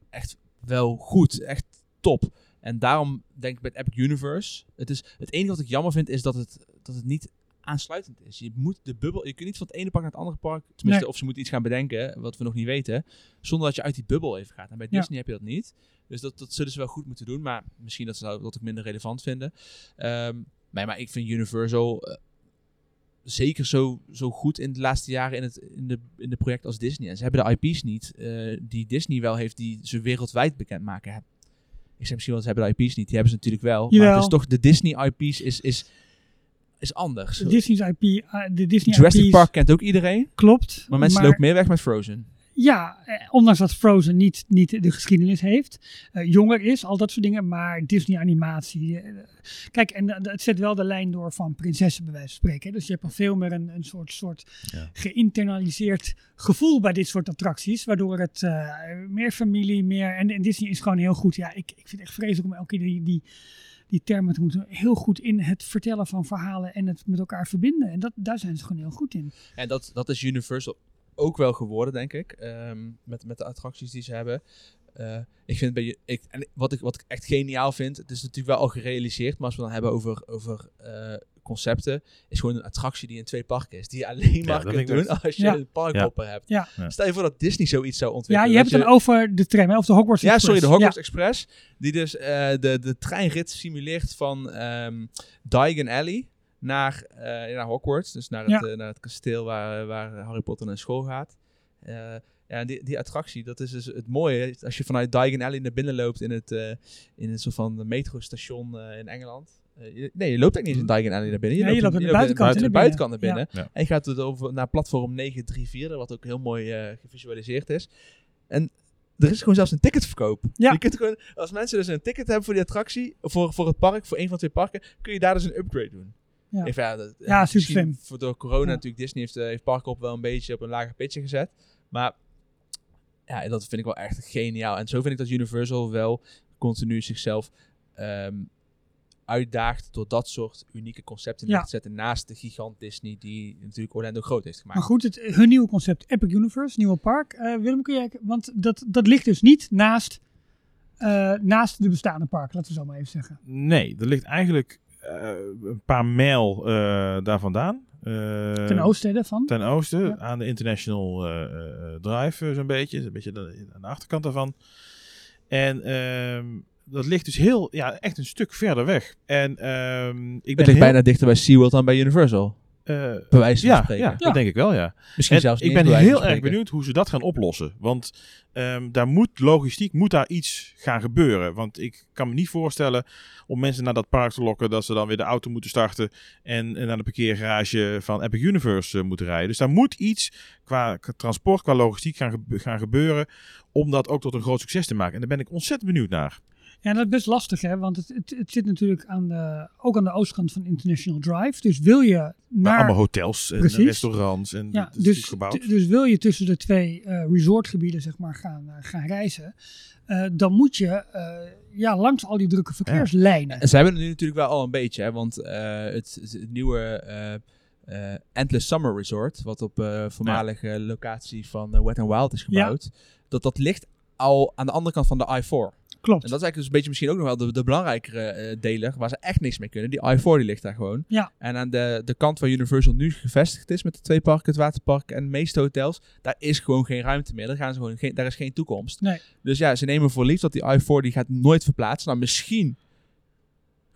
echt wel goed. Echt top. En daarom denk ik het Epic Universe. Het, is, het enige wat ik jammer vind is dat het, dat het niet aansluitend is. Je moet de bubbel, je kunt niet van het ene park naar het andere park, tenminste, Nee. of ze moeten iets gaan bedenken, wat we nog niet weten, zonder dat je uit die bubbel even gaat. En bij Ja. Disney heb je dat niet. Dus dat, dat zullen ze wel goed moeten doen, maar misschien dat ze dat dat ook minder relevant vinden. Nee, maar ik vind Universal eh, zeker zo, zo goed in de laatste jaren in het in de, in de project als Disney. En ze hebben de IP's niet eh, die Disney wel heeft, die ze wereldwijd bekendmaken. Hè. Ik zeg misschien wel, ze hebben de IP's niet. Die hebben ze natuurlijk wel. Maar het is toch de Disney IP's is, is, is anders. De Disney's IP, eh, de Disney Jurassic IP's Park kent ook iedereen. klopt. Maar mensen lopen meer weg met Frozen. Ja, eh, ondanks dat Frozen niet, niet de geschiedenis heeft, eh, jonger is, al dat soort dingen, maar Disney animatie. eh, kijk, en het zet wel de lijn door van prinsessen bij wijze van spreken. hè. Dus je hebt al veel meer een, een soort, soort Ja. geïnternaliseerd gevoel bij dit soort attracties, waardoor het eh, meer familie, meer. En, en Disney is gewoon heel goed. Ja, ik, ik vind het echt vreselijk om elke keer die. die die termen te moeten heel goed in het vertellen van verhalen en het met elkaar verbinden. En dat, daar zijn ze gewoon heel goed in. En dat, dat is Universal ook wel geworden, denk ik. ehm, met, met de attracties die ze hebben. Eh, ik vind bij je, ik, en wat, ik, wat ik echt geniaal vind, het is natuurlijk wel al gerealiseerd, maar als we dan hebben over, over eh, concepten, is gewoon een attractie die in twee parken is. Die je alleen maar dat kunt doen als je Ja. een parkhopper hebt. Ja. Ja. Stel je voor dat Disney zoiets zou Ja, ontwikkelen. je hebt het dan over de tram, hè, of de Hogwarts Ja, sorry, de Express. Hogwarts Express. Die dus eh, de, de treinrit simuleert van ehm Diagon Alley naar, eh, naar Hogwarts. Dus naar het, Ja. eh, naar het kasteel waar, waar Harry Potter naar school gaat. Eh, ja, die, die attractie, dat is dus het mooie. Als je vanuit Diagon Alley naar binnen loopt in het, eh in het soort van metrostation eh in Engeland. Eh, je- nee, je loopt eigenlijk niet eens in Diagon Alley naar binnen. Je loopt aan de in- buitenkant in de naar buitenkant naar binnen. binnen. Ja. En je gaat het over naar platform 934, wat ook heel mooi eh, gevisualiseerd is. En er is gewoon zelfs een ticketverkoop. Ja. Je kunt gewoon, als mensen dus een ticket hebben voor die attractie, voor, voor het park, voor een van twee parken, kun je daar dus een upgrade doen. Ja. Even, ja, dat, Ja, super slim. Voor door corona Ja. natuurlijk, Disney heeft, eh, heeft Parkop wel een beetje op een lager pitje gezet. Maar ja, dat vind ik wel echt geniaal. En zo vind ik dat Universal wel continu zichzelf ehm, uitdaagt door dat soort unieke concepten Ja. neer te zetten naast de gigant Disney die natuurlijk Orlando groot heeft gemaakt. Maar goed, het, hun nieuwe concept Epic Universe, nieuwe park. Eh, Willem, kun jij, want dat, dat ligt dus niet naast, eh, naast de bestaande park, laten we zo maar even zeggen. Nee, er ligt eigenlijk eh, een paar mijl eh, daar vandaan. Ten oosten daarvan. Ten oosten, Ja. aan de International eh, eh, Drive zo'n beetje. Een beetje de- aan de achterkant daarvan. En ehm, dat ligt dus heel, ja, echt een stuk verder weg. En ehm, ik ben het ligt heel, bijna dichter bij SeaWorld dan bij Universal. eh, Bij wijze van ja, spreken. ja, Ja. dat denk ik wel, ja. Misschien En zelfs ik niet ben heel erg benieuwd hoe ze dat gaan oplossen. Want ehm, daar moet logistiek moet daar iets gaan gebeuren. Want ik kan me niet voorstellen om mensen naar dat park te lokken dat ze dan weer de auto moeten starten en, en naar de parkeergarage van Epic Universe eh, moeten rijden. Dus daar moet iets qua, transport, qua logistiek gaan, gaan gebeuren om dat ook tot een groot succes te maken. En daar ben ik ontzettend benieuwd naar. Ja, dat is best lastig, hè? Want het, het, het zit natuurlijk aan de, ook aan de oostkant van International Drive. Dus wil je Maar naar. allemaal hotels en Precies. restaurants en ja, dus, dus wil je tussen de twee eh, resortgebieden zeg maar, gaan, eh, gaan reizen, eh, dan moet je eh, ja, langs al die drukke verkeerslijnen. En ze hebben het nu natuurlijk wel al een beetje, hè, want eh, het, het nieuwe eh, eh, Endless Summer Resort, wat op eh voormalige locatie van Wet n Wild is gebouwd, dat, dat ligt al aan de andere kant van de I-4. Klopt. En dat is eigenlijk dus een beetje misschien ook nog wel de, de belangrijkere eh, deler, waar ze echt niks mee kunnen. Die I-4 die ligt daar gewoon. Ja. En aan de, de kant waar Universal nu gevestigd is, met de twee parken, het waterpark en de meeste hotels, daar is gewoon geen ruimte meer. Daar, gaan ze gewoon geen, daar is geen toekomst. Nee. Dus ja, ze nemen voor lief dat die I-4 die gaat nooit verplaatsen. Nou, misschien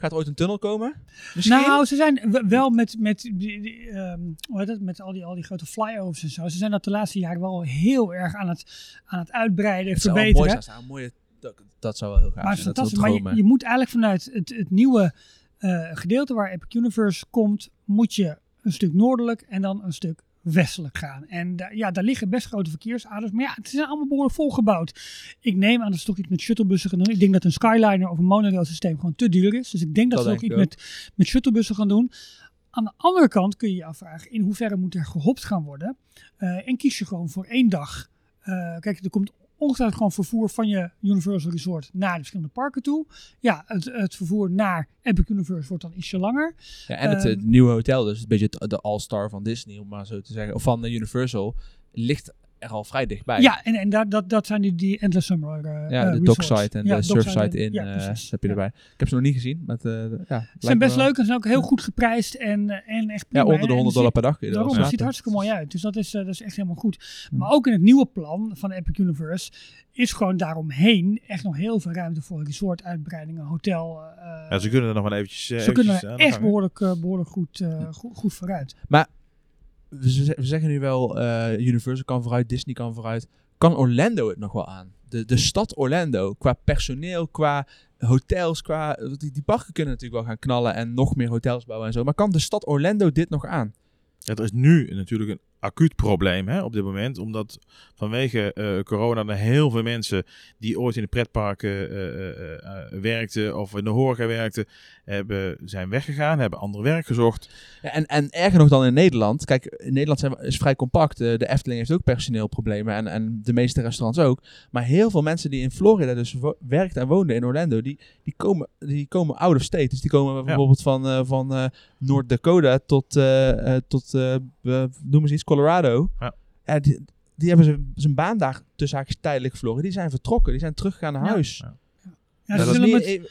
gaat er ooit een tunnel komen. Misschien. Nou, ze zijn wel met, met, die, die, ehm, hoe heet het, met al, die, al die grote flyovers en zo. Ze zijn dat de laatste jaren wel heel erg aan het, aan het uitbreiden, het mooi verbeteren. zou een mooie, dat, dat zou wel heel gaaf Maar zijn. is Dat fantastisch. Maar je, je moet eigenlijk vanuit het, het nieuwe eh, gedeelte waar Epic Universe komt, moet je een stuk noordelijk en dan een stuk westelijk gaan. En ja, daar liggen best grote verkeersaders. Maar ja, het zijn allemaal behoorlijk volgebouwd. Ik neem aan dat ze toch iets met shuttlebussen gaan doen. Ik denk dat een Skyliner of een monorail systeem gewoon te duur is. Dus ik denk dat, Dat ze ook iets met, met shuttlebussen gaan doen. Aan de andere kant kun je je afvragen in hoeverre moet er gehopt gaan worden. Eh, en kies je gewoon voor één dag. Eh, kijk, er komt ongetwijfeld gewoon vervoer van je Universal Resort naar de verschillende parken toe. Ja, het, het vervoer naar Epic Universe wordt dan ietsje langer. Ja, en het, Ehm, eh, nieuwe hotel, dus een beetje het- de all-star van Disney, om maar zo te zeggen, of van Universal, ligt er al vrij dichtbij. Ja, en, en dat, dat, dat zijn die, die Endless Summer eh, Ja, de dockside en Ja, de surfside in ja, eh, precies. heb je Ja. erbij. Ik heb ze nog niet gezien, maar het, eh, ja, Ze zijn best leuk en zijn ook heel goed geprijsd en, en echt Ja, prima. onder de En- en 100 dollar per dag Daarom, het ziet hartstikke mooi uit. Dus dat is, eh, dat is echt helemaal goed. Hm. Maar ook in het nieuwe plan van Epic Universe is gewoon daaromheen echt nog heel veel ruimte voor resort-uitbreidingen, hotel. eh, Ja, ze kunnen er nog wel eventjes. eh, ze kunnen er echt behoorlijk, eh, behoorlijk goed, eh, goed, goed vooruit. We, ze- we zeggen nu wel, eh, Universal kan vooruit, Disney kan vooruit. Kan Orlando het nog wel aan? De, de stad Orlando, qua personeel, qua hotels, qua... Die, die parken kunnen natuurlijk wel gaan knallen en nog meer hotels bouwen en zo. Maar kan de stad Orlando dit nog aan? Het is nu natuurlijk een acuut probleem hè, op dit moment. Omdat vanwege eh, corona er heel veel mensen die ooit in de pretparken eh, eh, werkten of in de horeca werkten, hebben, zijn weggegaan, hebben ander werk gezocht. Ja, en, en erger nog dan in Nederland. Kijk, in Nederland zijn, we- is vrij compact. De Efteling heeft ook personeelproblemen en, en de meeste restaurants ook. Maar heel veel mensen die in Florida dus werkten en woonden in Orlando, die, die, komen, die komen out of state. Dus die komen bijvoorbeeld van, van eh, North Dakota tot, eh, eh, tot eh, noem eens iets, Colorado. Ja. die, die hebben ze- zijn baan daar tussen haakjes tijdelijk verloren. Die zijn vertrokken, die zijn teruggegaan naar huis. Ja. Ja, ze, zullen met, ze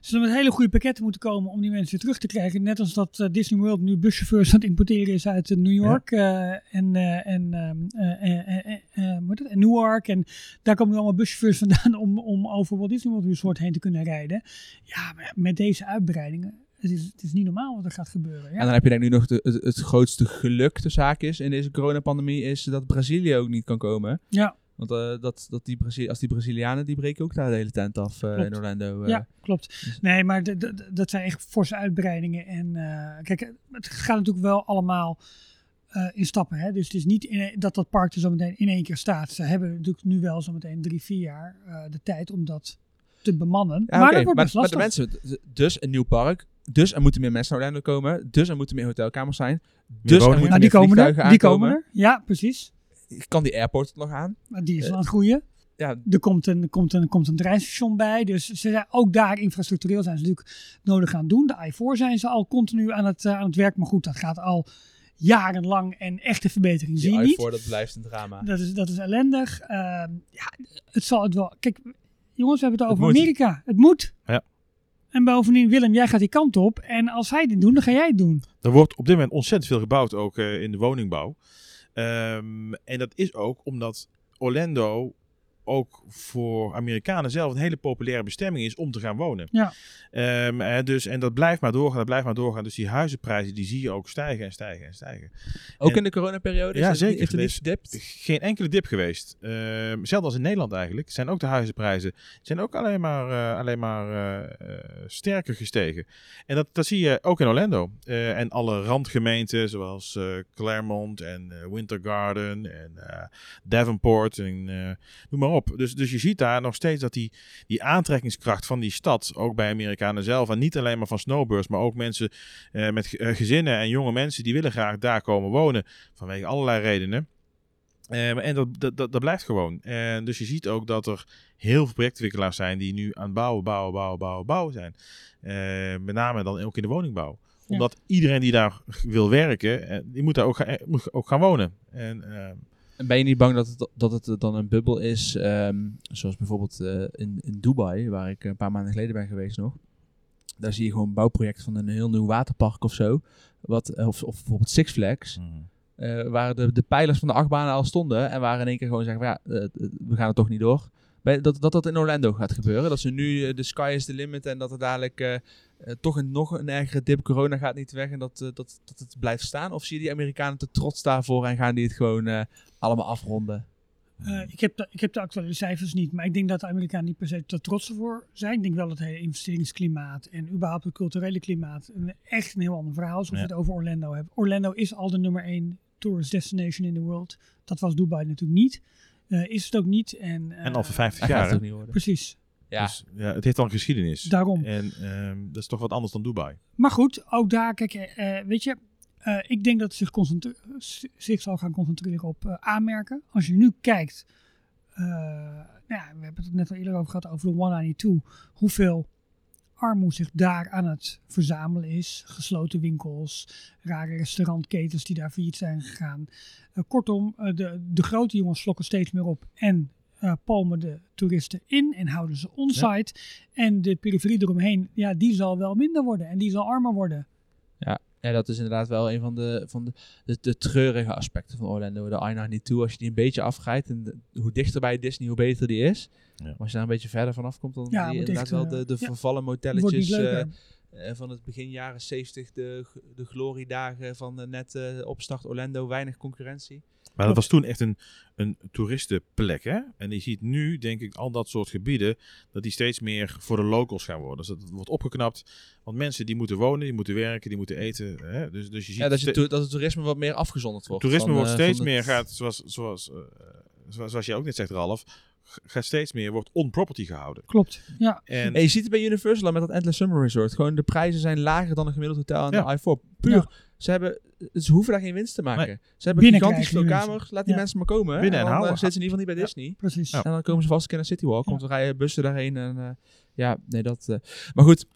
zullen met hele goede pakketten moeten komen om die mensen terug te krijgen. Net als dat Disney World nu buschauffeurs aan het importeren is uit New York eh, en, eh, en, ehm, eh, eh, eh, eh, Newark. En daar komen nu allemaal buschauffeurs vandaan om, om over Walt Disney World Resort heen te kunnen rijden. Ja, maar met deze uitbreidingen, het is, het is niet normaal wat er gaat gebeuren. En dan heb je denk ik nu nog de, het, het grootste geluk de zaak is in deze coronapandemie, is dat Brazilië ook niet kan komen. ja, Want eh, dat, dat die Brazili als die Brazilianen, die breken ook daar de hele tent af eh, in Orlando. eh. ja klopt. dus- Nee, maar dat zijn echt forse uitbreidingen. En kijk, het gaat natuurlijk wel allemaal in stappen. Hè? Dus het is niet in, dat dat park er zo meteen in één keer staat. Ze hebben natuurlijk nu wel zo meteen drie, vier jaar de tijd om dat te bemannen. Ja, maar oké, dat wordt maar, best maar de mensen, dus een nieuw park, dus er moeten meer mensen naar Orlando komen, dus er moeten meer hotelkamers zijn, dus er moeten nou, meer die komen er. Die komen er. Ja, precies. Kan die airport het nog aan? Maar die is Eh, aan het groeien. Ja, Er komt een, komt, een, komt een treinstation bij. Dus ze zijn ook daar infrastructureel zijn ze natuurlijk nodig aan het doen. De I4 zijn ze al continu aan het, eh, aan het werk. Maar goed, dat gaat al jarenlang en echte verbetering zie je die niet. voor dat blijft een drama. Dat is, dat is ellendig. Ehm, ja, het zal het wel. Kijk, jongens, we hebben het over. Amerika. Het moet. Ja. En bovendien, Willem, jij gaat die kant op. En als zij dit doen, dan ga jij het doen. Er wordt op dit moment ontzettend veel gebouwd, ook eh, in de woningbouw. Ehm, en dat is ook omdat Orlando ook voor Amerikanen zelf een hele populaire bestemming is om te gaan wonen. Ja. Ehm, eh, dus, en dat blijft maar doorgaan, dat blijft maar doorgaan. Dus die huizenprijzen die zie je ook stijgen en stijgen en stijgen. Ook en- in de coronaperiode? Ja, is het, zeker. Heeft het niet gedipt? Geen enkele dip geweest. Ehm zelfs als in Nederland eigenlijk. Zijn ook de huizenprijzen zijn ook alleen maar, eh, alleen maar eh, eh, sterker gestegen. En dat, dat zie je ook in Orlando. Eh, en alle randgemeenten zoals eh, Claremont en eh, Winter Garden en eh, Davenport en eh, noem maar op. Dus, dus je ziet daar nog steeds dat die, die aantrekkingskracht van die stad, ook bij Amerikanen zelf, en niet alleen maar van snowbirds, maar ook mensen eh, met eh, gezinnen en jonge mensen, die willen graag daar komen wonen vanwege allerlei redenen. Eh, en dat, dat, dat, blijft gewoon. Dus je ziet ook dat er heel veel projectontwikkelaars zijn die nu aan het bouwen, bouwen, bouwen, bouwen, bouwen zijn. Met name dan ook in de woningbouw. Ja. Omdat iedereen die daar wil werken, die moet daar ook, moet ook gaan wonen. En, eh, En ben je niet bang dat het, dat het dan een bubbel is, ehm, zoals bijvoorbeeld eh, in, in Dubai, waar ik een paar maanden geleden ben geweest nog. Daar zie je gewoon een bouwproject van een heel nieuw waterpark of zo. Wat, eh, of, of bijvoorbeeld Six Flags. eh, waar de, de pijlers van de achtbanen al stonden. En waar in één keer gewoon zeggen, van, ja, we gaan er toch niet door. Bij- Dat, dat dat in Orlando gaat gebeuren. Dat ze nu eh, de sky is the limit en dat er dadelijk eh, eh, toch een, nog een ergere dip. Corona gaat niet weg en dat, dat, dat het blijft staan. Of zie je die Amerikanen te trots daarvoor en gaan die het gewoon eh, allemaal afronden? Eh, ik, heb de, ik heb de actuele cijfers niet, maar ik denk dat de Amerikanen niet per se te trots ervoor zijn. Ik denk wel dat het hele investeringsklimaat en überhaupt het culturele klimaat een, echt een heel ander verhaal is. Als Ja. je het over Orlando hebt. Orlando is al de nummer één tourist destination in the world. Dat was Dubai natuurlijk niet. Eh, is het ook niet. En, en eh, al voor 50 Dat gaat jaar. het niet worden. Precies, Ja, Dus, ja, het heeft al een geschiedenis. daarom. En ehm, dat is toch wat anders dan Dubai. Maar goed, ook daar, kijk, eh, weet je, eh, ik denk dat het zich, zich zal gaan concentreren op eh, aanmerken. Als je nu kijkt eh, nou ja, we hebben het net al eerder over gehad over de 192. Hoeveel armoede zich daar aan het verzamelen is. Gesloten winkels, rare restaurantketens die daar failliet zijn gegaan. Eh, kortom, eh, de, de grote jongens slokken steeds meer op en eh, palmen de toeristen in en houden ze onsite. En de periferie eromheen, ja, die zal wel minder worden en die zal armer worden. Ja, dat is inderdaad wel een van de, van de, de, de treurige aspecten van Orlando. De I-92, als je die een beetje afgrijpt, en de- hoe dichter bij Disney, hoe beter die is. Ja. Maar als je daar een beetje verder vanaf komt, dan Ja, moet inderdaad echt, wel eh, de, de ja. vervallen niet motelletjes eh, eh, van het begin jaren 70, de, de gloriedagen van eh, net eh, opstart Orlando, weinig concurrentie. Maar dat was toen echt een, een toeristenplek, hè? En je ziet nu, denk ik, al dat soort gebieden, dat die steeds meer voor de locals gaan worden. Dus dat wordt opgeknapt. Want mensen die moeten wonen, die moeten werken, die moeten eten. Hè? Dus, dus je ziet Ja, dat, je ste- to- dat het toerisme wat meer afgezonderd wordt. toerisme van, wordt eh, steeds meer, gaat, zoals, zoals, eh, zoals, zoals jij ook net zegt, Ralf, gaat steeds meer, wordt on-property gehouden. Klopt, ja. En En je ziet het bij Universal met dat Endless Summer Resort. Gewoon de prijzen zijn lager dan een gemiddeld hotel aan Ja. de I4. Puur. Ja. Ze, hebben, ze hoeven daar geen winst te maken. Nee. Ze hebben Binnen gigantisch veel krijgen die kamers. Laat die Ja. mensen maar komen. Binnen en dan, houden. zitten ze in ieder geval niet bij Ja. Disney. Precies. Ja. En dan komen ze vast een keer naar City Walk. Ja. Want we rijden bussen daarheen. En, eh, ja, nee, dat... eh, maar goed.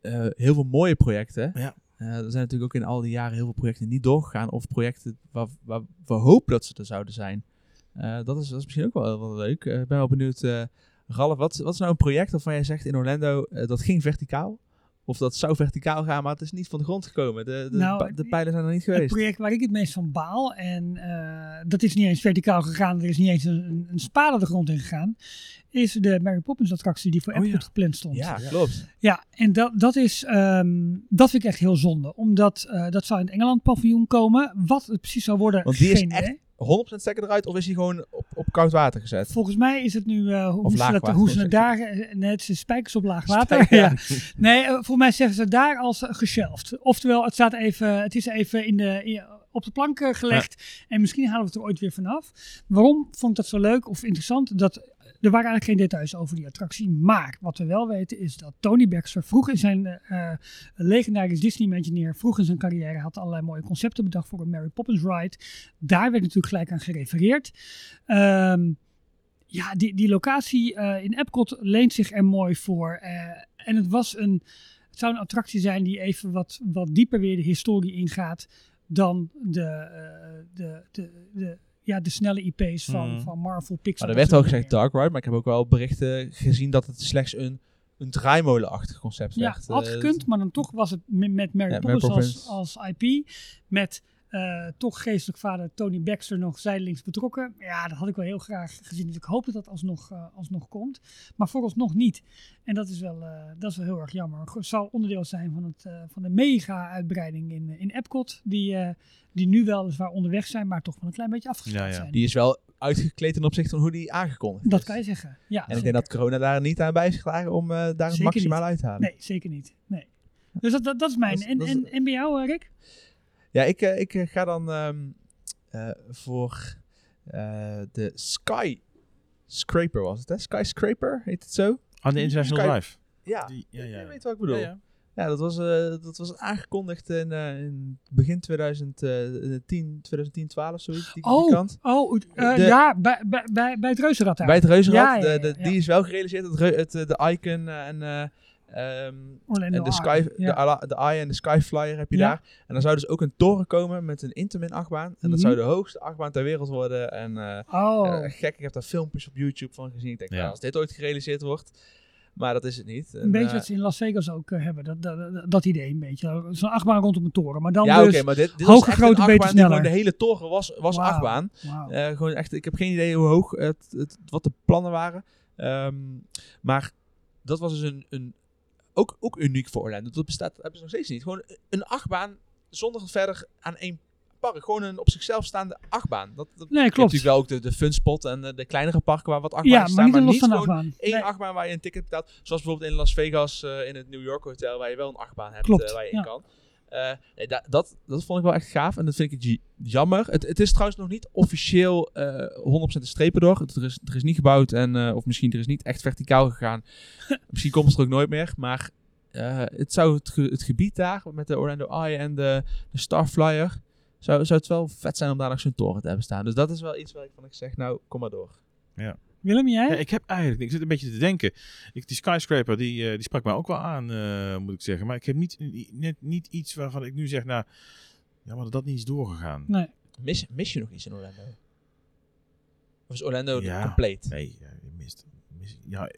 eh, heel veel mooie projecten. Ja. Er zijn natuurlijk ook in al die jaren heel veel projecten niet doorgegaan. Of projecten waar, waar we hopen dat ze er zouden zijn. Eh, dat, is, dat is misschien ook wel, wel leuk. Eh, Ik ben wel benieuwd... eh, Ralf, wat, wat is nou een project waarvan jij zegt in Orlando, dat ging verticaal? Of dat zou verticaal gaan, maar het is niet van de grond gekomen. De, de, Nou, de pijlen zijn er niet Het geweest. project waar ik het meest van baal, en eh, dat is niet eens verticaal gegaan, er is niet eens een, een, spade de grond in gegaan, is de Mary Poppins attractie die voor Oh, Epcot ja. gepland stond. Ja, klopt. Ja, en dat, dat is, ehm, dat vind ik echt heel zonde, omdat eh, dat zou in het Engeland paviljoen komen. Wat het precies zou worden, Want die is echt idee. 100% stekker eruit, of is hij gewoon op, op koud water gezet? Volgens mij is het nu, eh, hoe, Of ze laag dat, water, hoe ze moet het daar, eh, nee, het is spijkers op laag water. Spijker, ja. ja. Nee, eh, volgens mij zeggen ze daar als geshelft. Oftewel, het, staat even, het is even in de, in- op de plank eh, gelegd. En misschien halen we het er ooit weer vanaf. Waarom vond ik dat zo leuk of interessant? Dat, er waren eigenlijk geen details over die attractie. Maar wat we wel weten is dat Tony Baxter vroeg in zijn eh, eh, legendarisch Disney-Imagineer, vroeg in zijn carrière, had allerlei mooie concepten bedacht voor een Mary Poppins ride. Daar werd natuurlijk gelijk aan gerefereerd. Ehm, ja, die, die locatie eh, in Epcot leent zich er mooi voor. En het was een, het zou een attractie zijn die even wat, wat dieper weer de historie ingaat dan de, de, de, de, ja, de snelle IP's van, Mm. van Marvel, Pixar. Maar er dat werd al soort gezegd. Dark Ride, maar ik heb ook wel berichten gezien dat het slechts een, een draaimolenachtig concept Ja, werd. had Eh, gekund, maar dan toch was het met, met Mary Ja, Poppins als, als IP. Met eh, toch geestelijk vader Tony Baxter nog zijdelings betrokken. Ja, dat had ik wel heel graag gezien. Dus ik hoop dat dat alsnog, eh, alsnog komt. Maar vooralsnog niet. En dat is wel, eh, dat is wel heel erg jammer. Het zal onderdeel zijn van, het, eh, van de mega-uitbreiding in, in Epcot. Die, eh, die nu weliswaar onderweg zijn, maar toch wel een klein beetje afgesteld Ja, ja. zijn. Die is wel uitgekleed ten opzichte van hoe die aangekondigd dat is. kan je zeggen. Ja, En ik denk dat corona daar niet aan bij is gedragen om eh, daar het Zeker maximaal niet. uit te halen. Nee, zeker niet. Nee. Dus dat, dat, dat is mijn. Dat is- en, dat is- en, en bij jou, Rick? Ja, ik, eh, ik eh, ga dan ehm, eh, voor eh, de Sky Scraper was het, hè? Sky Scraper, heet het zo? Aan de International Sky- Drive. Ja, Die, ja, ja. je weet wat ik bedoel. Ja, Ja, ja. dat, was, eh, dat was aangekondigd in, eh, in begin 2010, 2010, 12 zoiets, die, die Oh, kant. oh De- ja, bij, bij, bij, bij het reuzenrad daar. Bij het Reuzenrad, Ja, ja, ja, de, de- ja. die is wel gerealiseerd, het, reu- het, de Icon eh, en... eh, ehm, Orlando en de, Sky, Eye, de, ja. de Eye en de Skyflyer heb je Ja. daar. En dan zou dus ook een toren komen met een Intamin achtbaan. En dat Mhm. zou de hoogste achtbaan ter wereld worden. En eh, Oh, eh, gek, ik heb daar filmpjes op YouTube van gezien. Ik denk, Ja. nou, als dit ooit gerealiseerd wordt. Maar dat is het niet. een En, beetje eh, wat ze in Las Vegas ook hebben. Dat, dat, dat, dat idee een beetje. Zo'n achtbaan rondom een toren. Maar dan ja, oké, dus... maar dit, groter, een beter, achtbaan die gewoon sneller. de hele toren was, was Wauw. achtbaan. Eh, gewoon echt, ik heb geen idee hoe hoog het, het, wat de plannen waren. Ehm, maar dat was dus een, een ook, ook uniek voor Orlando. Dat bestaat, dat hebben ze nog steeds niet. Gewoon een achtbaan zonder verder aan één park. Gewoon een op zichzelf staande achtbaan. Dat, dat, nee, je hebt klopt. natuurlijk wel ook de, de funspot en de, de kleinere parken waar wat achtbanen Ja, maar staan. niet los van de gewoon achtbaan. één Nee, achtbaan waar je een ticket betaalt. Zoals bijvoorbeeld in Las Vegas eh, in het New York Hotel waar je wel een achtbaan hebt Klopt, eh, waar je ja. in kan. Eh, nee, dat, dat vond ik wel echt gaaf en dat vind ik jammer. Het, het is trouwens nog niet officieel eh 100% de strepen door. Er, is, er is niet gebouwd en, eh, of misschien er is niet echt verticaal gegaan. misschien komt het er ook nooit meer, maar het zou het, ge- het gebied daar met de Orlando Eye en de, de Starflyer, zou, zou het wel vet zijn om daar nog zo'n toren te hebben staan. Dus dat is wel iets waar ik van ik zeg, nou, kom maar door. Ja. Willem, jij? Ja, ik heb eigenlijk, ik zit een beetje te denken. Ik, die skyscraper, die, eh, die sprak mij ook wel aan, eh, moet ik zeggen. Maar ik heb niet, net niet iets waarvan ik nu zeg, nou, ja, maar dat niet is doorgegaan. Nee. Mis, mis je nog iets in Orlando? Of is Orlando Ja. compleet? Nee, ja, je mist, mis- ja,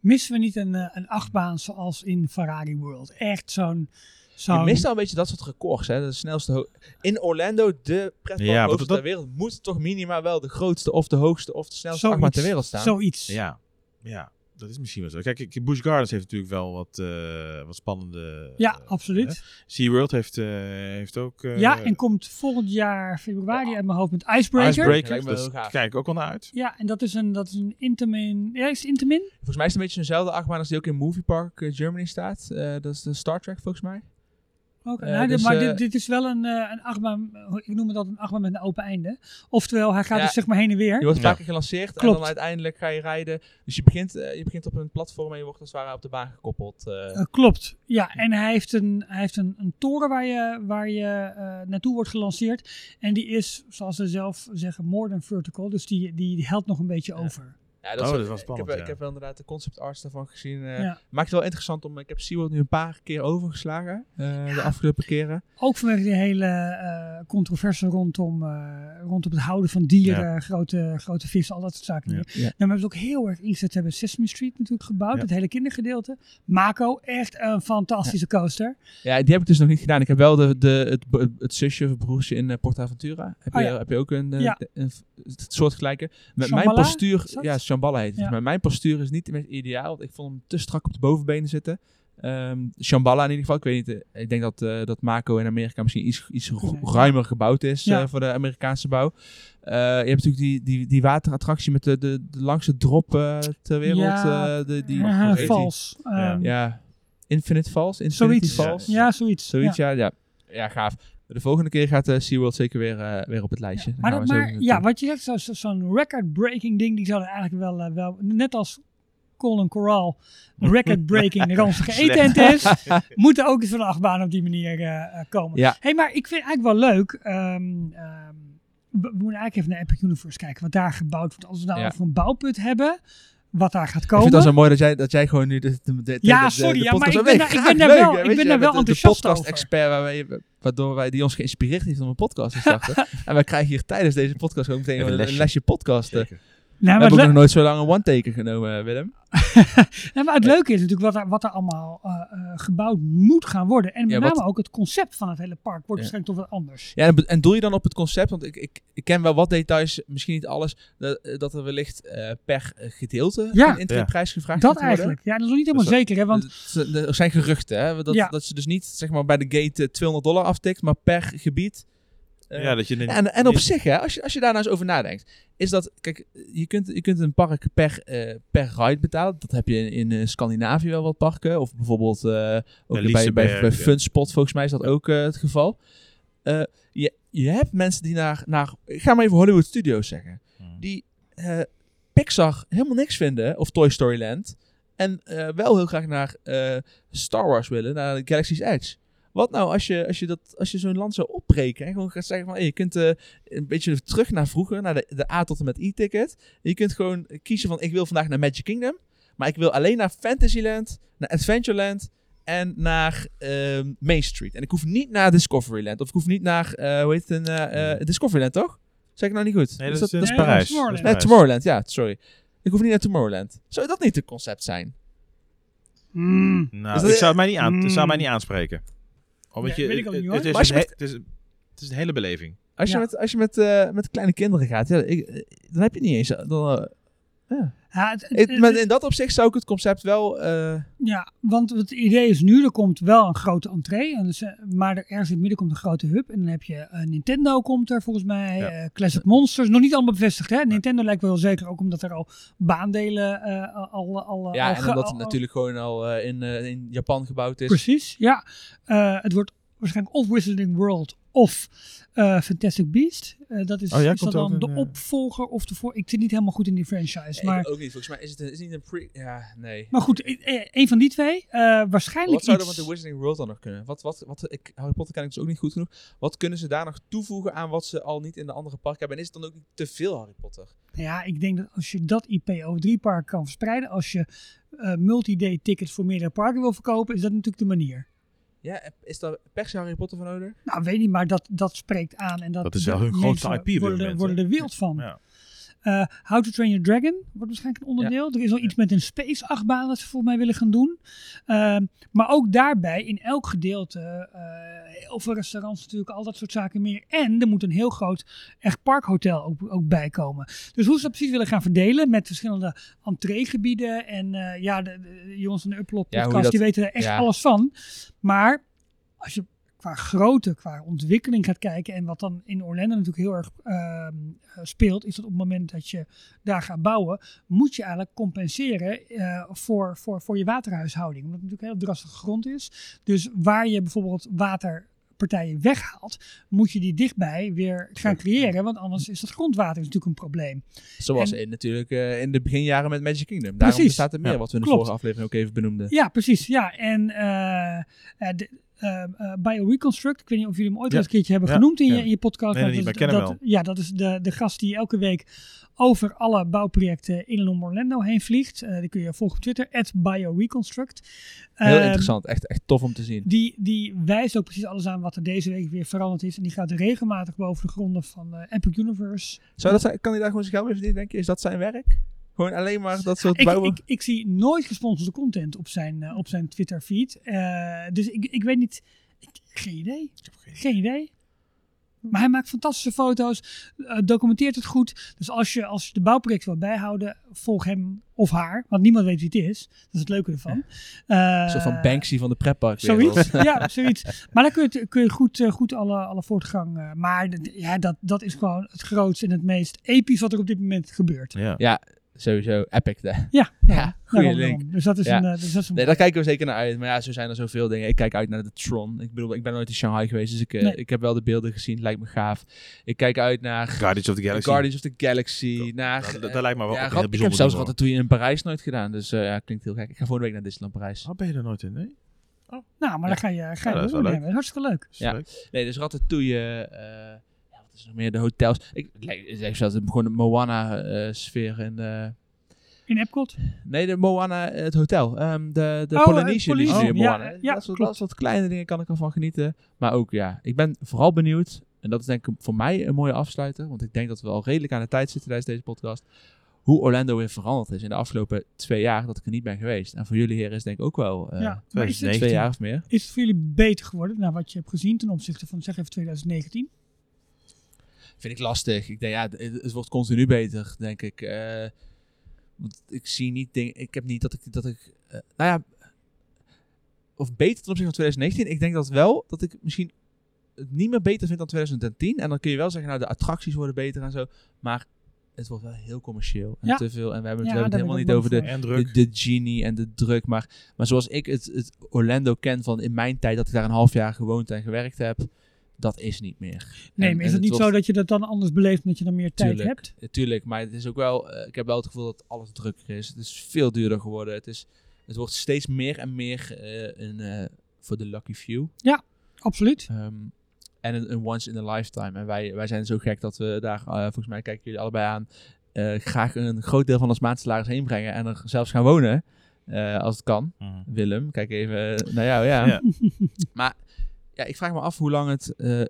Missen we niet een, eh, een achtbaan zoals in Ferrari World? Echt zo'n... zo'n Je mist al een beetje dat soort records. Hè? De snelste ho- in Orlando, de pretpark Ja, hoogste want ter wereld, moet toch minimaal wel de grootste of de hoogste of de snelste achtbaan ter wereld staan. Zoiets. ja, ja, dat is misschien wel zo. Kijk, Busch Gardens heeft natuurlijk wel wat, eh, wat spannende... Ja, eh, absoluut. SeaWorld heeft, eh, heeft ook... eh, ja, en komt volgend jaar februari uit mijn hoofd met Icebreaker. Icebreaker. Heel gaaf. kijk ik ook wel naar uit. Ja, en dat is een, dat is een Intamin. Ja, is het Intamin? Volgens mij is het een beetje dezelfde achtbaan als die ook in Movie Park Germany staat. Eh, dat is de Star Trek volgens mij. Oké, Eh, nou, dit- dus, maar eh, dit, dit is wel een, eh, een achtbaan, ik noem het dat een achtbaan met een open einde. Oftewel, hij gaat Ja. dus zeg maar heen en weer. Je wordt keer gelanceerd en dan uiteindelijk ga je rijden. Dus je begint, je begint op een platform en je wordt als het ware op de baan gekoppeld. klopt. Ja, en hij heeft een, hij heeft een, een toren waar je, waar je eh, naartoe wordt gelanceerd. En die is, zoals ze zelf zeggen, more than vertical. Dus die, die, die helpt nog een beetje Ja. over. Ja, Oh, is- dat wel ik spannend, heb, ja. ik heb wel inderdaad de concept arts daarvan gezien. eh. Ja. Maakt het wel interessant om. Ik heb SeaWorld nu een paar keer overgeslagen. eh, De afgelopen keren. Ook vanwege die hele eh, controverse rondom, eh, rondom het houden van dieren, grote, grote vissen, al dat soort zaken. Ja. meer. Ja. Nou, maar hebben ook heel erg ingezet. Ze hebben Sesame Street natuurlijk gebouwd, Ja. het hele kindergedeelte. Mako, echt een fantastische coaster. Ja, die heb ik dus nog niet gedaan. Ik heb wel de, de, het, zusje of broertje in eh, Portaventura. Heb, Oh, je, ja. heb je ook een, Ja. de- een, soortgelijke. Met mijn postuur, is Shambhala heet. Ja. Maar mijn postuur is niet het ideaal. Want ik vond hem te strak op de bovenbenen zitten. Ehm Shambhala in ieder geval. Ik weet niet. eh, ik denk dat, eh, dat Mako in Amerika misschien iets, iets Nee. ruimer gebouwd is Ja. eh, voor de Amerikaanse bouw. Eh, je hebt natuurlijk die, die, die waterattractie met de, de, de langste drop eh, ter wereld. Ja. eh, de, die, vals. Ja. Ehm, Ja, Infinite Falls. Infinity Zoiets. Falls. Ja, zoiets. Zoiets, ja. ja. Ja, gaaf. De volgende keer gaat uh, SeaWorld zeker weer, eh, weer op het lijstje. Dan Maar, gaan dat, maar ja, wat je zegt, zo- zo- zo'n record-breaking ding, die zouden eigenlijk wel, eh, wel net als Colin Corral een record-breaking ranzige eetent is, moeten ook eens van de achtbaan op die manier komen. Ja. hey, maar ik vind het eigenlijk wel leuk. ehm, ehm, we, we moeten eigenlijk even naar Epic Universe kijken, wat daar gebouwd wordt. Als we nou Ja. over een bouwput hebben, wat daar gaat Ik komen. vind het al zo mooi dat jij, dat jij gewoon nu de, de, de, Ja, sorry, de ja, maar podcast- ik ben daar- ik ben daar wel- ik ben je, daar wel de- de enthousiast over. podcast-expert waar wij- waardoor wij, die ons geïnspireerd heeft om een podcast te starten. en wij krijgen hier tijdens deze podcast gewoon meteen een een lesje, lesje. podcasten. Zeker. Nou, We hebben nog nooit zo lang een one-taker genomen, eh, Willem. Nou, maar het leuke is natuurlijk wat er, wat er allemaal eh, eh, gebouwd moet gaan worden. En met Ja, wat- name ook het concept van het hele park wordt Ja. waarschijnlijk toch wat anders. Ja, en, doe je dan op het concept, want ik, ik, ik ken wel wat details, misschien niet alles, dat, dat er wellicht per gedeelte Ja. een intreprijs gevraagd Dat gaat worden. eigenlijk. Ja, dat is nog niet helemaal Dus zeker. Hè, want er zijn geruchten, hè? Dat, dat ze dus niet zeg maar, bij de gate eh, 200 dollar aftikt, maar per gebied. Eh, Ja, dat je en, en op zich, hè, als, je, als je daar nou eens over nadenkt, is dat, kijk, je kunt, je kunt een park per, eh, per ride betalen. Dat heb je in, in eh, Scandinavië wel wat parken. Of bijvoorbeeld ook bij, bij, bij. Funspot, volgens mij is dat ook het geval. Je, je hebt mensen die naar, naar, ik ga maar even Hollywood Studios zeggen, Hmm. die Pixar helemaal niks vinden, of Toy Story Land, en wel heel graag naar Star Wars willen, naar Galaxy's Edge. Wat nou als je, als je, dat, als je zo'n land zou opbreken en gewoon gaat zeggen van hey, je kunt eh, een beetje terug naar vroeger, naar de, de A tot en met E-ticket. Je kunt gewoon kiezen van ik wil vandaag naar Magic Kingdom, maar ik wil alleen naar Fantasyland, naar Adventureland en naar ehm, Main Street. En ik hoef niet naar Discoveryland of ik hoef niet naar, eh, hoe heet het, eh, Discoveryland toch? Zeg ik nou niet goed? Nee, Is dat, is, dat, dat is Parijs. Tomorrowland. Nee, ja, sorry. Ik hoef niet naar Tomorrowland. Zou dat niet het concept zijn? mm, Nou, dat- ik zou het mij niet, aan, zou Mm. mij niet aanspreken. Omdat Nee, je, weet ik ook niet, het, hoor. het is Maar je met- het, is, het is een hele beleving. Als je Ja. met, als je met, eh, met kleine kinderen gaat, ja, ik, eh, dan heb je niet eens... Dan, eh, ja. ja, het- het- Het- maar in dat opzicht zou ik het concept wel... eh, ja, want het idee is nu, er komt wel een grote entree. En dus, eh, maar er, ergens in het midden komt een grote hub. En dan heb je eh, Nintendo komt er volgens mij. Ja. Classic Monsters, nog niet allemaal bevestigd. Hè? Nintendo lijkt wel zeker, ook omdat er al baandelen al, al, ja, al en omdat al- het natuurlijk gewoon al in, in Japan gebouwd is. Precies, ja. Het wordt waarschijnlijk of Wizarding World of eh, Fantastic Beast. Eh, dat is, Oh is dat dan de een, eh, opvolger of de voor. Ik zit niet helemaal goed in die franchise. Nee, maar, ik ook niet. Volgens mij is het, een- is het niet een pre... Ja, nee. maar goed, een van die twee. eh, waarschijnlijk Wat zou er iets. met de Wizarding World dan nog kunnen? Wat, wat, wat, ik, Harry Potter ken ik dus ook niet goed genoeg. Wat kunnen ze daar nog toevoegen aan wat ze al niet in de andere parken hebben? En is het dan ook niet te veel Harry Potter? Ja, ik denk dat als je dat IP over drie parken kan verspreiden. Als je eh, multi-day tickets voor meerdere parken wil verkopen. Is dat natuurlijk de manier. Ja, is daar per se Harry Potter voor nodig? Nou, weet niet, maar dat, dat spreekt aan. En dat, Dat is wel hun grootste mensen IP worden, er- worden er wild van. Ja. Eh, How to Train Your Dragon wordt waarschijnlijk een onderdeel. Er is al iets met een space achtbaan dat ze volgens mij willen gaan doen. Ehm, maar ook daarbij, in elk gedeelte, eh, heel veel restaurants natuurlijk, al dat soort zaken meer. En er moet een heel groot echt parkhotel ook, ook bij komen. Dus hoe ze dat precies willen gaan verdelen met verschillende entreegebieden. En eh, ja, de, de jongens van de Upload Ja, podcast, dat- die weten er echt ja. alles van. Maar als je qua grootte, qua ontwikkeling gaat kijken en wat dan in Orlando natuurlijk heel erg ehm, eh, speelt, is dat op het moment dat je daar gaat bouwen, moet je eigenlijk compenseren eh, voor, voor, voor je waterhuishouding. Omdat het natuurlijk heel drassige grond is. Dus waar je bijvoorbeeld waterpartijen weghaalt, moet je die dichtbij weer gaan creëren, want anders is dat grondwater natuurlijk een probleem. Zoals En- in, natuurlijk eh, in de beginjaren met Magic Kingdom. Daarom Precies. bestaat er meer, Ja, wat we in de klopt. vorige aflevering ook even benoemden. Ja, precies. Ja, en de, eh, BioReconstruct, ik weet niet of jullie hem ooit Ja. eens een keertje hebben Ja. genoemd in, Ja. je, in je podcast. Nee, dat is- Ja, dat is de, de gast die elke week over alle bouwprojecten in en om Orlando heen vliegt. Eh, die kun je volgen op Twitter, BioReconstruct. Heel Ehm, interessant. Echt, echt tof om te zien. Die, die wijst ook precies alles aan wat er deze week weer veranderd is. En die gaat regelmatig boven de gronden van eh, Epic Universe. Zou dat zijn, kan hij daar gewoon zijn geld mee verdienen, denk je? Is dat zijn werk? Gewoon alleen maar dat soort Ik, bouwen? ik, ik zie nooit gesponsorde content op zijn, eh, op zijn Twitter feed. Eh, dus ik, ik weet niet. Ik, geen idee. Geen idee. Maar hij maakt fantastische foto's, eh, documenteert het goed. Dus als je, als je de bouwproject wil bijhouden, volg hem of haar. Want niemand weet wie het is. Dat is het leuke ervan. Eh, soort van Banksy van de pretpark. Zoiets, ja, zoiets. Maar dan kun je, kun je goed, goed alle, alle voortgang. eh, maar ja, dat, dat is gewoon het grootste en het meest episch wat er op dit moment gebeurt. Ja. Ja, sowieso. Epic. Hè. Ja, Ja, daarom, goede daarom, link. daarom. Dus dat is Ja. een. eh, dus dat is een Nee, daar kijken we zeker naar uit. Maar ja, zo zijn er zoveel dingen. Ik kijk uit naar de Tron. Ik bedoel, ik ben nooit in Shanghai geweest, dus ik, eh, Nee. ik heb wel de beelden gezien. Lijkt me gaaf. Ik kijk uit naar Guardians of the Galaxy. Guardians of the Galaxy. Naar, dat- dat lijkt me wel ja, Ik heb bijzonder zelfs ding, Ratatouille in Parijs nooit gedaan. Dus eh, ja, klinkt heel gek. Ik ga volgende week naar Disneyland Parijs. Oh, ben je er nooit in? Nee? Nou, maar dan ga je, ga je Ja, dat is wel doen, leuk. hè. Hartstikke leuk. Ja. leuk. Nee, dus Ratatouille. eh wat is nog meer? De hotels. Ik zeg zelfs gewoon de Moana-sfeer in de... In Epcot. Nee, de Moana, eh, het hotel. Ehm, de de Oh, eh, in ja, Moana. ja, dat, soort, klopt. dat soort kleine dingen kan ik ervan genieten. Maar ook, ja, ik ben vooral benieuwd. En dat is denk ik voor mij een mooie afsluiter. Want ik denk dat we al redelijk aan de tijd zitten tijdens deze podcast. Hoe Orlando weer veranderd is in de afgelopen twee jaar dat ik er niet ben geweest. En voor jullie heren is denk ik ook wel eh, ja. Is het, 2019. twee jaar of meer. is het voor jullie beter geworden, naar wat je hebt gezien ten opzichte van, zeg even 2019? Vind ik lastig. Ik denk, ja, het, het wordt continu beter, denk ik. Eh, want ik zie niet dingen. Ik heb niet dat ik. Dat ik eh, nou ja. Of beter ten opzichte van 2019. Ik denk dat wel dat ik misschien het niet meer beter vind dan 2010. En dan kun je wel zeggen, nou, de attracties worden beter en zo. Maar het wordt wel heel commercieel. En Ja. te veel. En we hebben het, Ja, we hebben het daar helemaal niet over de, En de, druk. de genie en de druk. Maar, maar zoals ik het, het Orlando ken van in mijn tijd dat ik daar een half jaar gewoond en gewerkt heb. Dat is niet meer. Nee, En- maar is het niet zo dat je dat dan anders beleeft omdat je dan meer tijd Tuurlijk. hebt? Ja, Tuurlijk, maar het is ook wel, eh, ik heb wel het gevoel dat alles drukker is. Het is veel duurder geworden. Het, is, het wordt steeds meer en meer eh, een, eh, voor de lucky few. Absoluut. Ehm, en een, een once in a lifetime. En wij, wij zijn zo gek dat we daar, eh, volgens mij kijken jullie allebei aan, eh, graag een groot deel van ons maandsalaris heen brengen. En er zelfs gaan wonen, eh, als het kan. Mhm. Willem, kijk even eh, naar jou, ja. Ja. Maar ja, ik vraag me af hoe lang het, eh,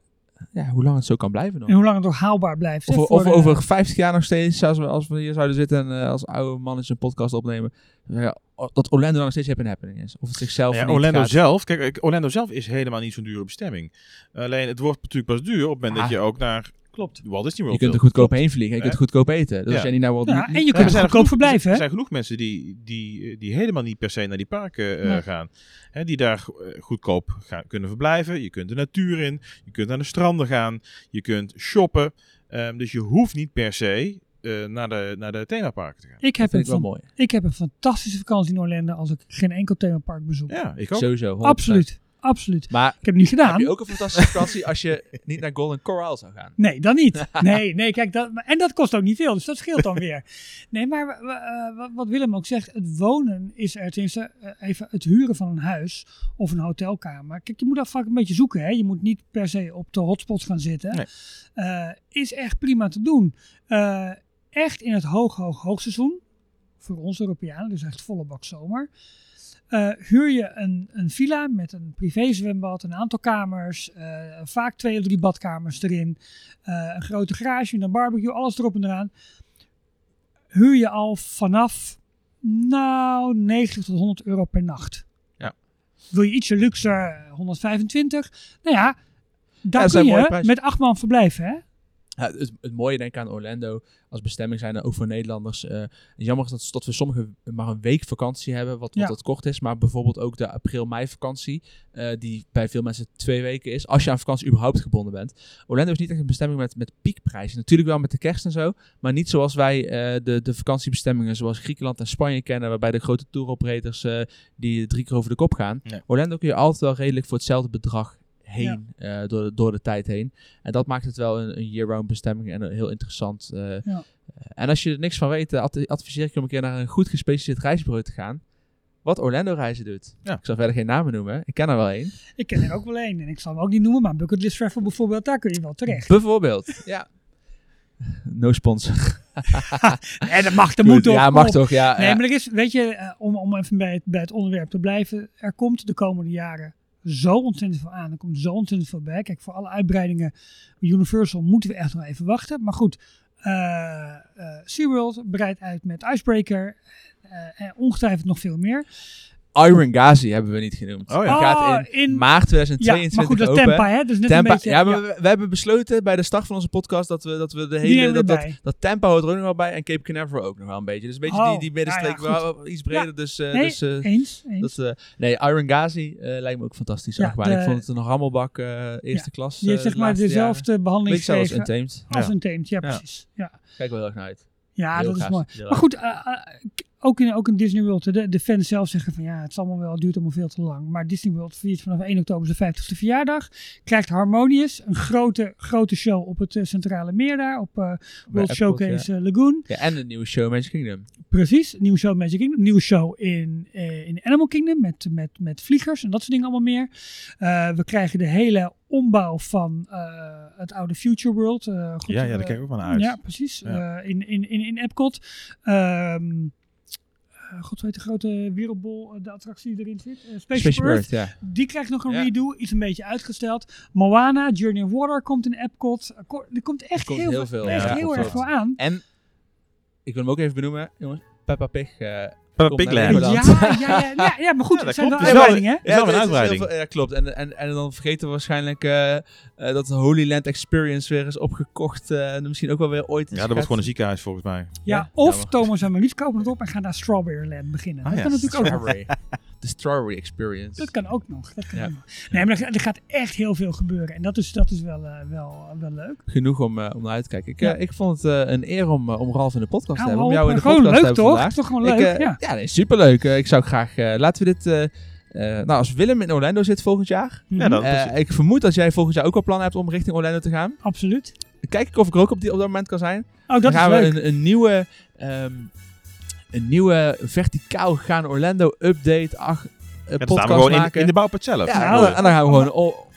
ja, hoe lang het zo kan blijven nog. En hoe lang het nog haalbaar blijft. hè, Of, voor of de- over 50 jaar nog steeds, als we, als we hier zouden zitten en eh, als oude mannetjes een podcast opnemen, ja, dat Orlando nog steeds een happening is. Of het zichzelf Ja, niet Orlando gaat. zelf, kijk, Orlando zelf is helemaal niet zo'n dure bestemming. Alleen het wordt natuurlijk pas duur op het moment Ah. dat je ook naar Klopt. Walt Disney Je kunt er goedkoop heen vliegen, je kunt goedkoop eten. Dus Ja. als jij niet naar Walt Ja, niet- en je kunt er goedkoop genoeg- verblijven, Er zijn genoeg mensen die, die, die helemaal niet per se naar die parken eh, Nee. gaan. Hè, die daar eh, goedkoop gaan, kunnen verblijven. Je kunt de natuur in. Je kunt naar de stranden gaan. Je kunt shoppen. Ehm, dus je hoeft niet per se eh, naar, de, naar de themaparken te gaan. Ik Dat heb, vind een ik wel fan- mooi. ik heb een fantastische vakantie in Orlando als ik geen enkel themapark bezoek. Ja, ik ook. Sowieso. 100%. Absoluut. Absoluut. Maar Ik heb het niet heb gedaan. je ook een fantastische vakantie als je niet naar Golden Corral zou gaan? Nee, dan niet. Nee, nee, kijk, dat, en dat kost ook niet veel, dus dat scheelt dan weer. Nee, maar eh, wat- Willem ook zegt, het wonen is er, tenminste, eh, even het huren van een huis of een hotelkamer. Kijk, je moet dat vaak een beetje zoeken, hè. Je moet niet per se op de hotspots gaan zitten. Nee. Eh, is echt prima te doen. Echt in het hoog, hoog, hoogseizoen, voor ons Europeanen, dus echt volle bak zomer. Eh, huur je een, een villa met een privézwembad, een aantal kamers, eh, vaak twee of drie badkamers erin, eh, een grote garage een barbecue, alles erop en eraan. Huur je al vanaf, nou, 90 tot 100 euro per nacht. Ja. Wil je ietsje luxer, 125? Nou ja, daar kun je met acht man verblijven, hè? Ja, het, het mooie denk ik aan Orlando als bestemming zijn, ook voor Nederlanders. eh, jammer is dat, dat we sommigen maar een week vakantie hebben, wat, wat Ja. wat kort is. Maar bijvoorbeeld ook de april-mei vakantie, eh, die bij veel mensen twee weken is. Als je aan vakantie überhaupt gebonden bent. Orlando is niet echt een bestemming met, met piekprijzen. Natuurlijk wel met de kerst en zo, maar niet zoals wij eh, de, de vakantiebestemmingen zoals Griekenland en Spanje kennen, waarbij de grote tour operators eh, die drie keer over de kop gaan. Nee. Orlando kun je altijd wel redelijk voor hetzelfde bedrag heen, eh, door, de, door de tijd heen. En dat maakt het wel een, een year-round bestemming en een heel interessant. eh, Ja. eh, en als je er niks van weet, adv- adviseer ik je om een keer naar een goed gespecialiseerd reisbureau te gaan. Wat Orlando reizen doet. Ja. Ik zal verder geen namen noemen. Ik ken er wel één. Ik ken er ook wel één en ik zal hem ook niet noemen, maar Bucket Travel bijvoorbeeld, daar kun je wel terecht. Bijvoorbeeld. ja. No sponsor. Nee, dat mag, dat moet toch. Ja, mag op. toch. Ja, Nee, ja. maar er is, weet je, om, om even bij het, bij het onderwerp te blijven, er komt de komende jaren zo ontzettend veel aan. Er komt zo ontzettend veel bij. Kijk, voor alle uitbreidingen Universal moeten we echt nog even wachten. Maar goed, eh eh SeaWorld breidt uit met Icebreaker. eh, en ongetwijfeld nog veel meer. Iron Ghazi hebben we niet genoemd. Oh ja. Die gaat Oh, in, in- maart Ja, 2022 maar goed, dat. Tampa, hè? Dus net een beetje, ja, maar We, we hebben besloten bij de start van onze podcast dat we, dat we de Die hele. Dat, dat, dat Tampa hoort er ook nog wel bij en Cape Canaveral ook nog wel een beetje. Dus een beetje Oh, die, die middenstreek ja, ja, wel iets breder. Dus, eh, Nee, dus eh, eens, eens. dat, eh, nee, Iron Ghazi eh, lijkt me ook fantastisch. Ja, de- ik vond het een rammelbak eh, eerste klas. Die heeft zeg maar jaren. dezelfde behandeling Untamed. als Ja. een teemt. Ja, Ja. precies. Ja, Kijk wel heel erg naar uit. ja dat is mooi. Maar goed, ook, in, ook in Disney World, de, de fans zelf zeggen van ja, het is allemaal wel, het duurt allemaal veel te lang. Maar Disney World viert vanaf 1 oktober zijn 50ste verjaardag. Krijgt Harmonious, een grote, grote show op het eh, centrale meer daar, op eh, World Epcot, Showcase eh, Lagoon. Ja, en een nieuwe show Magic Kingdom. Precies, nieuwe show Magic Kingdom, nieuwe show in, eh, in Animal Kingdom met, met, met vliegers en dat soort dingen allemaal meer. Eh, we krijgen de hele ombouw van eh, het oude Future World. eh, goed, Ja, ja, daar eh, kijk ik ook van uit. ja, precies. Ja. Eh, in, in, in, in Epcot. Ehm eh, God weet de grote wereldbol, eh, de attractie die erin zit. Eh, Spaceship, Spaceship Earth. Earth, ja. Die krijgt nog een Ja. redo. Iets een beetje uitgesteld. Moana, Journey of Water komt in Epcot. Er ko- Er komt echt komt heel, heel veel, veel, echt ja, heel erg veel aan. En, ik wil hem ook even benoemen, jongens. Peppa Pig. Land. Ja, ja, ja, ja, ja, maar goed, Ja, het dat zijn wel klopt. Uitbreidingen. is wel een uitbreiding. veel- ja, klopt. En, en, en dan vergeten we waarschijnlijk eh, eh, dat de Holy Land Experience weer is opgekocht. eh, en misschien ook wel weer ooit. Ja, dat wordt gewoon een ziekenhuis volgens mij. Ja, Ja, of ja, maar- Thomas en Maurice kopen het op en gaan naar Strawberry Land beginnen. Ah, dat ja. kan natuurlijk ook. De Strawberry Experience. Dat kan ook nog. Dat kan Ja. nog. Nee, maar er, er gaat echt heel veel gebeuren. En dat is, dat is wel, eh, wel, wel leuk. Genoeg om, eh, om naar uit te kijken. Ik, Ja. eh, ik vond het eh, een eer om, eh, om Ralf in de podcast te hebben. Om jou in de gewoon podcast te leuk hebben toch? vandaag. Toch gewoon leuk, eh, ja. ja, nee, superleuk. Eh, ik zou graag... eh, laten we dit... eh, eh, nou, als Willem in Orlando zit volgend jaar... Ja, eh, ik vermoed dat jij volgend jaar ook wel plannen hebt om richting Orlando te gaan. Absoluut. Kijk ik of ik er ook op, die, op dat moment kan zijn. Oh, dat Dan is gaan leuk. we een, een nieuwe... ehm, een nieuwe verticaal gegaan Orlando update ach, eh, Ja, podcast staan we gewoon in, maken. in de bouwput zelf. ja, Nou, en dan gaan we gewoon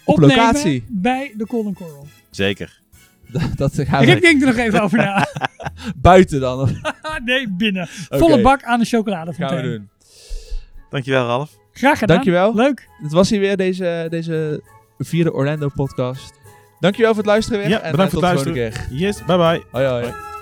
op locatie. bij de Golden Coral. Zeker. Dat, dat gaan we denkt er nog even over na. buiten dan. nee, binnen. Volle bak aan de gaan chocoladefontein. we doen. Dankjewel Ralf. Graag gedaan. Dankjewel. Leuk. Het was hier weer deze, deze vierde Orlando podcast. Dankjewel voor het luisteren weer. Ja, en bedankt eh, voor het tot de volgende keer. Yes, bye bye. Hoi hoi. Hoi.